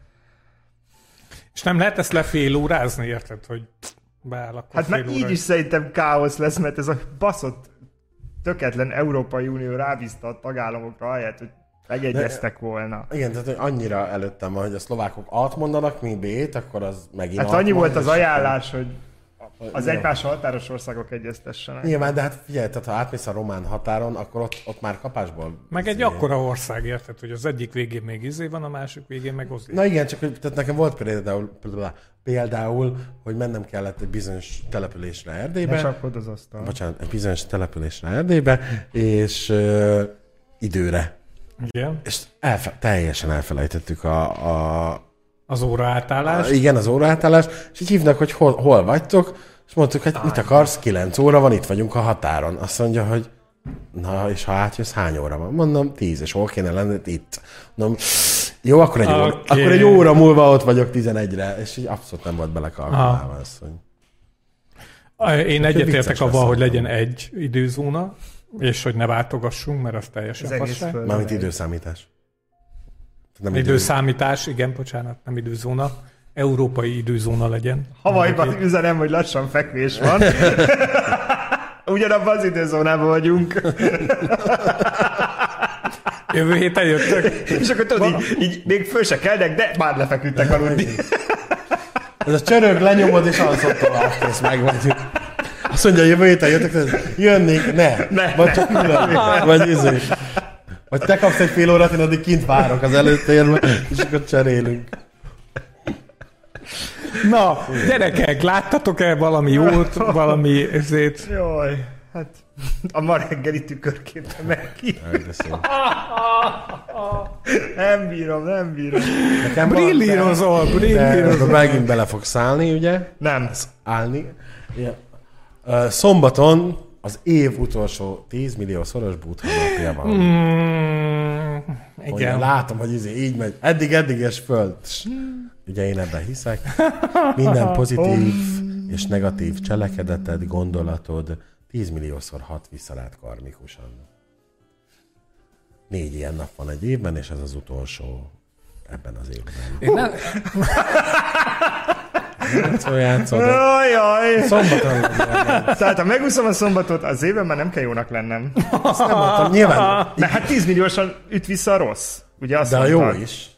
Speaker 1: És nem lehet ezt lefél órázni, érted, hogy beáll akkor
Speaker 2: Hát már így is szerintem káosz lesz, mert ez a baszott töketlen Európai Unió rábízta a tagállamokra, ahelyett, hogy megegyeztek volna.
Speaker 3: Igen, tehát annyira előttem van, hogy a szlovákok A-t mondanak, mi B-t, akkor az megint
Speaker 2: Hát annyi volt az ajánlás, hogy az egymás határos országok egyeztessenek.
Speaker 3: Nyilván, de hát figyelj, tehát ha átmész a román határon, akkor ott, ott már kapásból...
Speaker 1: Meg egy
Speaker 3: izé-
Speaker 1: akkora ország, érted, hogy az egyik végén még izé van, a másik végén meg oszlik.
Speaker 3: Na igen, csak hogy, tehát nekem volt például, például, hogy mennem kellett egy bizonyos településre Erdélybe.
Speaker 2: Ne csapkod az asztal.
Speaker 3: Bocsánat, egy bizonyos településre Erdélybe, és uh, időre.
Speaker 1: Igen.
Speaker 3: És elfe- teljesen elfelejtettük a, a,
Speaker 1: Az óra átállás.
Speaker 3: igen, az óraátállás, és így hívnak, hogy hol, hol vagytok, és mondtuk, hogy mit akarsz, 9 óra van, itt vagyunk a határon. Azt mondja, hogy na, és ha átjössz, hány óra van? Mondom, 10, és hol kéne lenni? Itt. Mondom, jó, akkor egy, óra,
Speaker 1: Oké.
Speaker 3: akkor egy óra múlva ott vagyok 11-re, és így abszolút nem volt belekalkulálva ez, hogy...
Speaker 1: Én egyetértek
Speaker 3: lesz.
Speaker 1: hogy legyen egy időzóna, és hogy ne váltogassunk, mert az teljesen
Speaker 2: Az egész
Speaker 1: fasság.
Speaker 3: Mármint időszámítás. Nem idő.
Speaker 1: Időszámítás, igen, bocsánat, nem időzóna. Európai időzóna legyen.
Speaker 2: Havajban üzenem, hogy lassan fekvés van. Ugyanabban az időzónában vagyunk.
Speaker 1: Jövő héten jöttök.
Speaker 2: És akkor tudod, így, így még föl se kelnek, de már lefeküdtek aludni.
Speaker 3: Ez a csörög, lenyomod, és alszol tovább, kész, meg vagyunk. Azt mondja, jövő héten jöttek, jönnék, ne.
Speaker 2: Ne,
Speaker 3: Vagy csak külön. Vagy izé. Vagy te kapsz egy fél órát, én addig kint várok az előtérben, és akkor cserélünk.
Speaker 1: Na, gyerekek, láttatok-e valami jót, valami ezért?
Speaker 2: Jaj, hát a ma reggeli tükörképen meg ki.
Speaker 3: De szép.
Speaker 2: Nem bírom, nem bírom.
Speaker 3: Nekem
Speaker 1: Brillírozol, brillírozol.
Speaker 3: megint bele fog szállni, ugye?
Speaker 2: Nem.
Speaker 3: Állni. Ja. Ö, Szombaton az év utolsó 10 millió szoros bútha napja van.
Speaker 1: Mm, igen.
Speaker 3: látom, hogy izé így megy. Eddig, eddig és föld. Ugye én ebben hiszek. Minden pozitív és negatív cselekedeted, gondolatod 10 milliószor hat vissza rád karmikusan. Négy ilyen nap van egy évben, és ez az utolsó ebben az évben.
Speaker 1: Én nem,
Speaker 3: Játszol, játszol, de
Speaker 2: Jaj,
Speaker 3: szombaton.
Speaker 2: Tehát ha megúszom a szombatot, az évben már nem kell jónak lennem.
Speaker 3: Azt nem mondtam, nyilván,
Speaker 2: Mert hát 10 milliósan üt vissza a rossz. Ugye azt
Speaker 3: de a jó
Speaker 2: mondtad.
Speaker 3: is.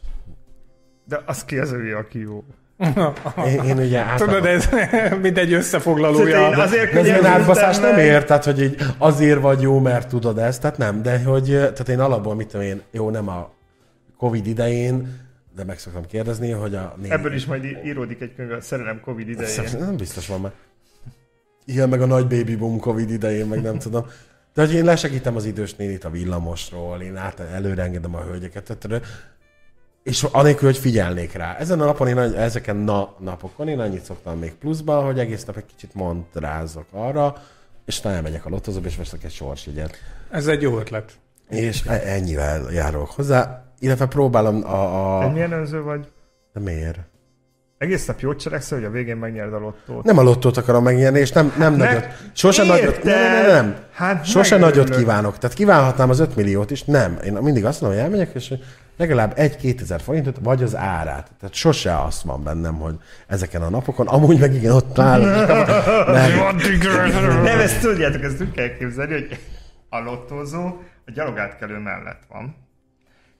Speaker 2: De az ki az ő, aki jó.
Speaker 3: Én, én ugye átadom.
Speaker 1: tudod, ez mindegy összefoglalója.
Speaker 2: Szóval én azért
Speaker 3: De ez ilyen átbaszás nem ér, tehát hogy így azért vagy jó, mert tudod ezt, tehát nem, de hogy, tehát én alapból mit tudom én, jó, nem a Covid idején, de meg szoktam kérdezni, hogy a négy...
Speaker 2: Ebből is majd íródik egy könyv a szerelem Covid idején.
Speaker 3: Nem biztos van már. Ilyen meg a nagy baby boom Covid idején, meg nem tudom. De hogy én lesegítem az idős nénit a villamosról, én át előre engedem a hölgyeket, tehát, és anélkül, hogy figyelnék rá. Ezen a napon, én, ezeken a napokon én annyit szoktam még pluszba, hogy egész nap egy kicsit montrázok arra, és utána elmegyek a lottozóba, és veszek egy sorsjegyet.
Speaker 1: Ez egy jó ötlet.
Speaker 3: És e- ennyivel járok hozzá, illetve próbálom a...
Speaker 2: Te
Speaker 3: a...
Speaker 2: milyen önző vagy?
Speaker 3: De miért?
Speaker 2: Egész nap jót cselekszel, hogy a végén megnyerd a lottót.
Speaker 3: Nem a lottót akarom megnyerni, és nem, nem
Speaker 2: Ne-
Speaker 3: nagyot. Sose
Speaker 2: Érted?
Speaker 3: nagyot. Nem, nem, nem, nem.
Speaker 2: Hát
Speaker 3: Sose nagyot kívánok. Tehát kívánhatnám az 5 milliót is. Nem. Én mindig azt mondom, hogy elmegyek, és legalább egy-két ezer forintot, vagy az árát. Tehát sose azt van bennem, hogy ezeken a napokon, amúgy meg igen, ott állok. Nem.
Speaker 2: Nem, ezt tudjátok, ezt úgy kell képzelni, hogy a lottózó a gyalogátkelő mellett van,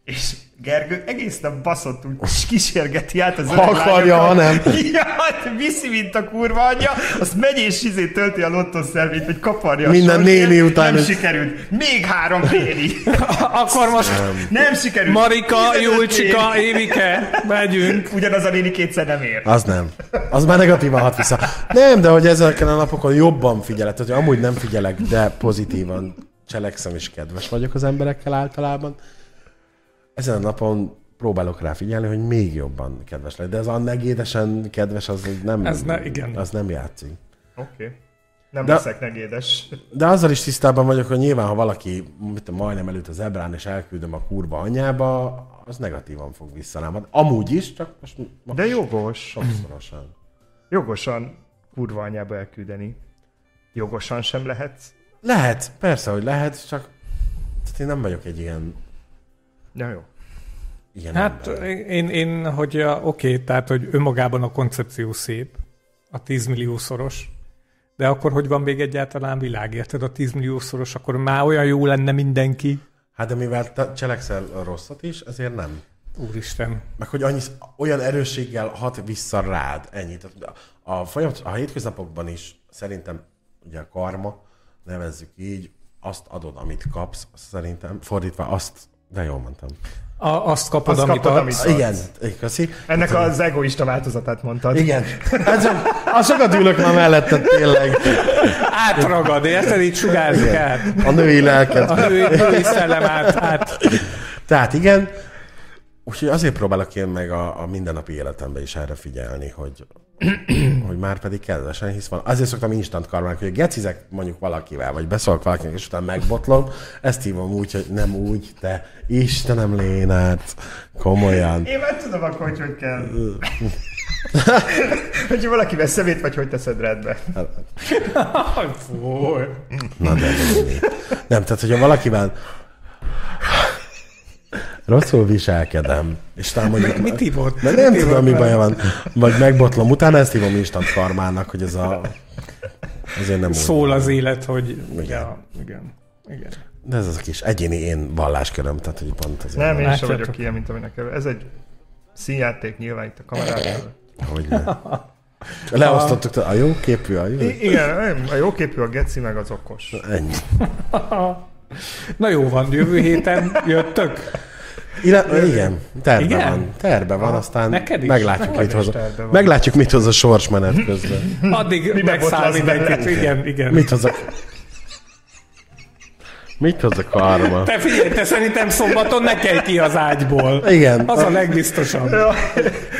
Speaker 2: És Gergő egész nap baszott úgy kísérgeti át az
Speaker 3: Ha akarja, ha nem.
Speaker 2: Ja, hát viszi, mint a kurva anyja, azt megy és izé tölti a lottószervét, vagy kaparja a
Speaker 3: Minden
Speaker 2: sortért.
Speaker 3: néni után
Speaker 2: Nem
Speaker 3: ez-
Speaker 2: sikerült. Még három néni.
Speaker 1: Akkor most
Speaker 2: Nem sikerült.
Speaker 1: Marika,
Speaker 2: 15
Speaker 1: Júlcsika. Évike, megyünk.
Speaker 2: Ugyanaz a néni kétszer nem ér.
Speaker 3: Az nem. Az már negatívan hat vissza. Nem, de hogy ezeken a napokon jobban figyelek. Tehát, hogy amúgy nem figyelek, de pozitívan cselekszem és kedves vagyok az emberekkel általában. Ezen a napon próbálok rá figyelni, hogy még jobban kedves legyen. De ez a negédesen kedves, az nem,
Speaker 1: Ez ne- igen.
Speaker 3: az nem játszik.
Speaker 2: Oké. Okay. Nem
Speaker 3: De-
Speaker 2: leszek negédes.
Speaker 3: De azzal is tisztában vagyok, hogy nyilván, ha valaki mit majdnem előtt az ebrán, és elküldöm a kurva anyjába, az negatívan fog visszalámad. Amúgy is, csak most, most
Speaker 2: De jogos.
Speaker 3: sokszorosan.
Speaker 2: Jogosan kurva anyába elküldeni. Jogosan sem lehetsz.
Speaker 3: Lehet, persze, hogy lehet, csak tehát én nem vagyok egy ilyen,
Speaker 2: Ja, jó.
Speaker 3: ilyen
Speaker 1: Hát
Speaker 3: ember.
Speaker 1: én, én hogy a, oké, tehát hogy önmagában a koncepció szép, a 10 milliószoros, de akkor hogy van még egyáltalán világ, érted? A 10 milliószoros, akkor már olyan jó lenne mindenki.
Speaker 3: Hát de mivel te cselekszel a rosszat is, ezért nem.
Speaker 1: Úristen.
Speaker 3: Meg hogy annyi, olyan erősséggel hat vissza rád, ennyi. Tehát a, a, folyamat, a hétköznapokban is szerintem ugye a karma, nevezzük így, azt adod, amit kapsz, szerintem, fordítva azt, de jól mondtam.
Speaker 1: A, azt kapod,
Speaker 2: Azt
Speaker 1: amit
Speaker 2: kapod,
Speaker 1: adsz.
Speaker 2: amit-
Speaker 3: Igen, köszi.
Speaker 2: Ennek az egoista változatát mondtad.
Speaker 3: Igen. Hát csak, az sokat ülök már mellette tényleg.
Speaker 1: Átragad, érted? Így sugárzik át.
Speaker 3: A női lelket.
Speaker 1: A női, női szellem át, át.
Speaker 3: Tehát igen, úgyhogy azért próbálok én meg a, a mindennapi életemben is erre figyelni, hogy, hogy már pedig kedvesen, hisz van. Azért szoktam instant karmának, hogy gecizek mondjuk valakivel, vagy beszólok valakinek, és utána megbotlom, ezt hívom úgy, hogy nem úgy, te Istenem Lénát, komolyan.
Speaker 2: Én már tudom akkor, hogy hogy kell. Hogyha valakivel szemét vagy, hogy teszed rendbe.
Speaker 1: Fúj.
Speaker 3: Na de. Nem, tehát hogyha valakivel rosszul viselkedem, és talán mondjuk...
Speaker 1: Mit hívott?
Speaker 3: Mert nem
Speaker 1: Mit
Speaker 3: tudom, mi baja van. Vagy megbotlom. Utána ezt hívom instant karmának, hogy ez a... Azért nem úgy
Speaker 1: Szól
Speaker 3: van.
Speaker 1: az élet, hogy...
Speaker 3: Igen.
Speaker 1: Ja, igen. Igen.
Speaker 3: De ez az a kis egyéni én vallásköröm, tehát hogy pont azért.
Speaker 2: Nem, én sem vagyok ilyen, mint aminek Ez egy színjáték nyilván itt a kamerában.
Speaker 3: Hogy ne. Leosztottuk a jó képű, a jó.
Speaker 2: Igen, a jóképű a geci, meg az okos.
Speaker 3: Ennyi.
Speaker 1: Na jó van, jövő héten jöttök.
Speaker 3: Ila, igen, terve
Speaker 1: Igen?
Speaker 3: van. Terve van, aztán
Speaker 1: Neked is?
Speaker 3: meglátjuk, mit hoz. Meglátjuk, mit hoz a sorsmenet közben.
Speaker 1: Addig
Speaker 2: Miben
Speaker 1: megszáll mindenkit. Igen, igen.
Speaker 3: Mit hoz a... Mit hoz a karma?
Speaker 1: Te figyelj, te szerintem szombaton ne kelj ki az ágyból.
Speaker 3: Igen.
Speaker 1: Az a legbiztosabb.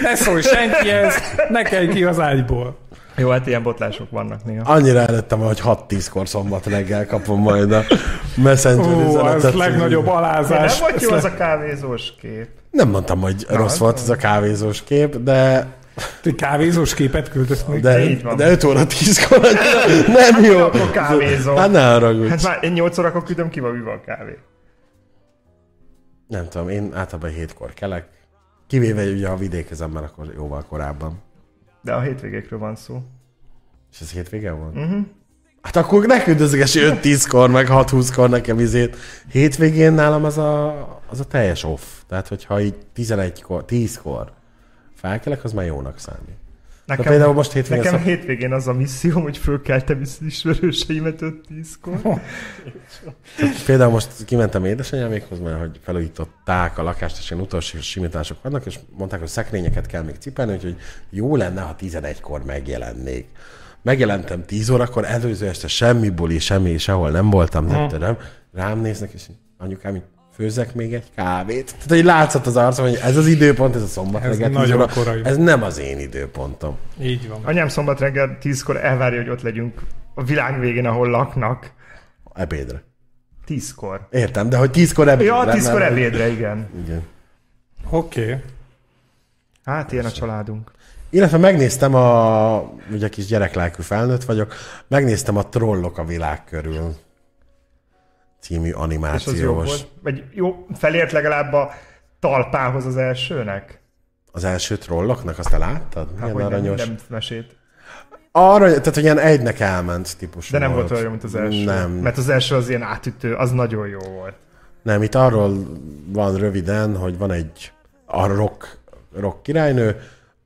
Speaker 1: Ne szólj senkihez, ne kelj ki az ágyból.
Speaker 2: Jó, hát ilyen botlások vannak néha.
Speaker 3: Annyira előttem, hogy 6-10-kor szombat reggel kapom majd a messenger
Speaker 1: Ó,
Speaker 3: üzenetet.
Speaker 1: ez legnagyobb
Speaker 2: Nem
Speaker 1: alázás.
Speaker 2: volt jó
Speaker 1: Ez
Speaker 2: az a kávézós kép.
Speaker 3: Nem mondtam, hogy rossz
Speaker 2: az
Speaker 3: volt ez a kávézós kép, de
Speaker 1: Egy kávézós képet küldött még.
Speaker 3: de,
Speaker 2: így van.
Speaker 3: de 5 óra 10-kor annyira nem jó.
Speaker 2: Akkor kávézom.
Speaker 3: Hát ne haragudj.
Speaker 2: Hát már én 8 órakor küldöm ki, mi van kávé.
Speaker 3: Nem tudom, én általában hétkor kelek. Kivéve hogy ugye a vidékezem, mert akkor jóval korábban.
Speaker 2: De a hétvégékről van szó.
Speaker 3: És ez hétvége volt? Uh-huh. Hát akkor ne küldözgesi 5-10-kor, meg 6-20-kor nekem izét. Hétvégén nálam az a, az a teljes off. Tehát, hogyha így 11-kor, 10-kor felkelek, az már jónak számít.
Speaker 2: Nekem,
Speaker 3: például most hétvégén
Speaker 2: Nekem
Speaker 3: szok-
Speaker 2: hétvégén az a misszióm, hogy fölkeltem is ismerőseimet 5-10-kor.
Speaker 3: Például most kimentem édesanyámékhoz, mert hogy felújították a lakást, és ilyen utolsó simítások vannak, és mondták, hogy szekrényeket kell még cipelni, úgyhogy jó lenne, ha 11-kor megjelennék. Megjelentem 10 órakor, előző este semmi buli, semmi, sehol nem voltam, nem tudom. Rám néznek, és anyukám, így, főzzek még egy kávét. Tehát, hogy látszott az arcom, hogy ez az időpont, ez a szombat
Speaker 1: Ez
Speaker 3: reggel 10
Speaker 1: nagyon
Speaker 3: óra,
Speaker 1: korai.
Speaker 3: ez nem az én időpontom.
Speaker 1: Így van.
Speaker 2: Anyám szombat reggel 10-kor elvárja, hogy ott legyünk a világ végén, ahol laknak.
Speaker 3: Ebédre.
Speaker 2: 10-kor.
Speaker 3: Értem, de hogy 10-kor ebédre.
Speaker 2: Ja, 10-kor
Speaker 3: nem-
Speaker 2: ebédre, igen.
Speaker 3: Igen.
Speaker 1: Oké. Okay.
Speaker 2: Hát ilyen a családunk.
Speaker 3: Illetve megnéztem a, ugye kis gyereklelkű felnőtt vagyok, megnéztem a Trollok a világ körül című
Speaker 2: És az jó
Speaker 3: animációs.
Speaker 2: volt. Vagy jó, felért legalább a talpához az elsőnek?
Speaker 3: Az első trolloknak, azt te láttad?
Speaker 2: Hát,
Speaker 3: Milyen
Speaker 2: hogy nem,
Speaker 3: aranyos.
Speaker 2: nem mesét.
Speaker 3: Arra, tehát hogy ilyen egynek elment típusú
Speaker 2: De nem volt olyan jó, mint az első.
Speaker 3: Nem.
Speaker 2: Mert az első az ilyen átütő, az nagyon jó volt.
Speaker 3: Nem, itt arról van röviden, hogy van egy a rock, rock királynő,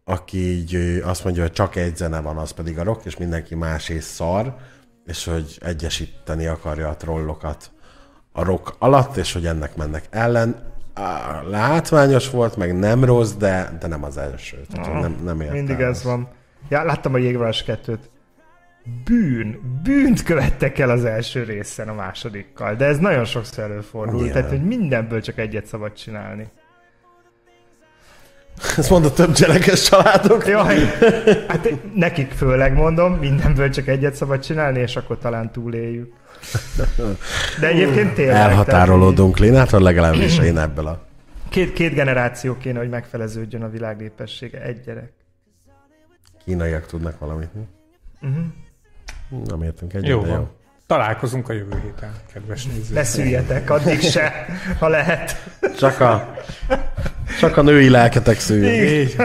Speaker 3: aki így azt mondja, hogy csak egy zene van, az pedig a rock, és mindenki más és szar, és hogy egyesíteni akarja a trollokat a rock alatt, és hogy ennek mennek ellen. Á, Látványos volt, meg nem rossz, de, de nem az első. Tehát
Speaker 2: Aha.
Speaker 3: nem, nem értem
Speaker 2: Mindig ez van. Ja, láttam a Jégvás 2-t. Bűn, bűnt követtek el az első részen a másodikkal, de ez nagyon sokszor előfordul,
Speaker 3: Nyilván.
Speaker 2: tehát hogy mindenből csak egyet szabad csinálni.
Speaker 3: Ezt mondod több gyerekes családok.
Speaker 2: Jaj, hát nekik főleg mondom, mindenből csak egyet szabad csinálni, és akkor talán túléljük. De egyébként tényleg.
Speaker 3: Elhatárolódunk Lénától, legalábbis én ebből a...
Speaker 2: Két, két generáció kéne, hogy megfeleződjön a világ népessége. Egy gyerek.
Speaker 3: Kínaiak tudnak valamit. mi?
Speaker 2: Uh-huh.
Speaker 3: Nem értünk egyet,
Speaker 1: Jó
Speaker 3: jó.
Speaker 1: Találkozunk a jövő héten, kedves nézők.
Speaker 2: Ne szüljetek, addig se, ha lehet.
Speaker 3: Csak a, csak a női lelketek szűjön.
Speaker 1: Így.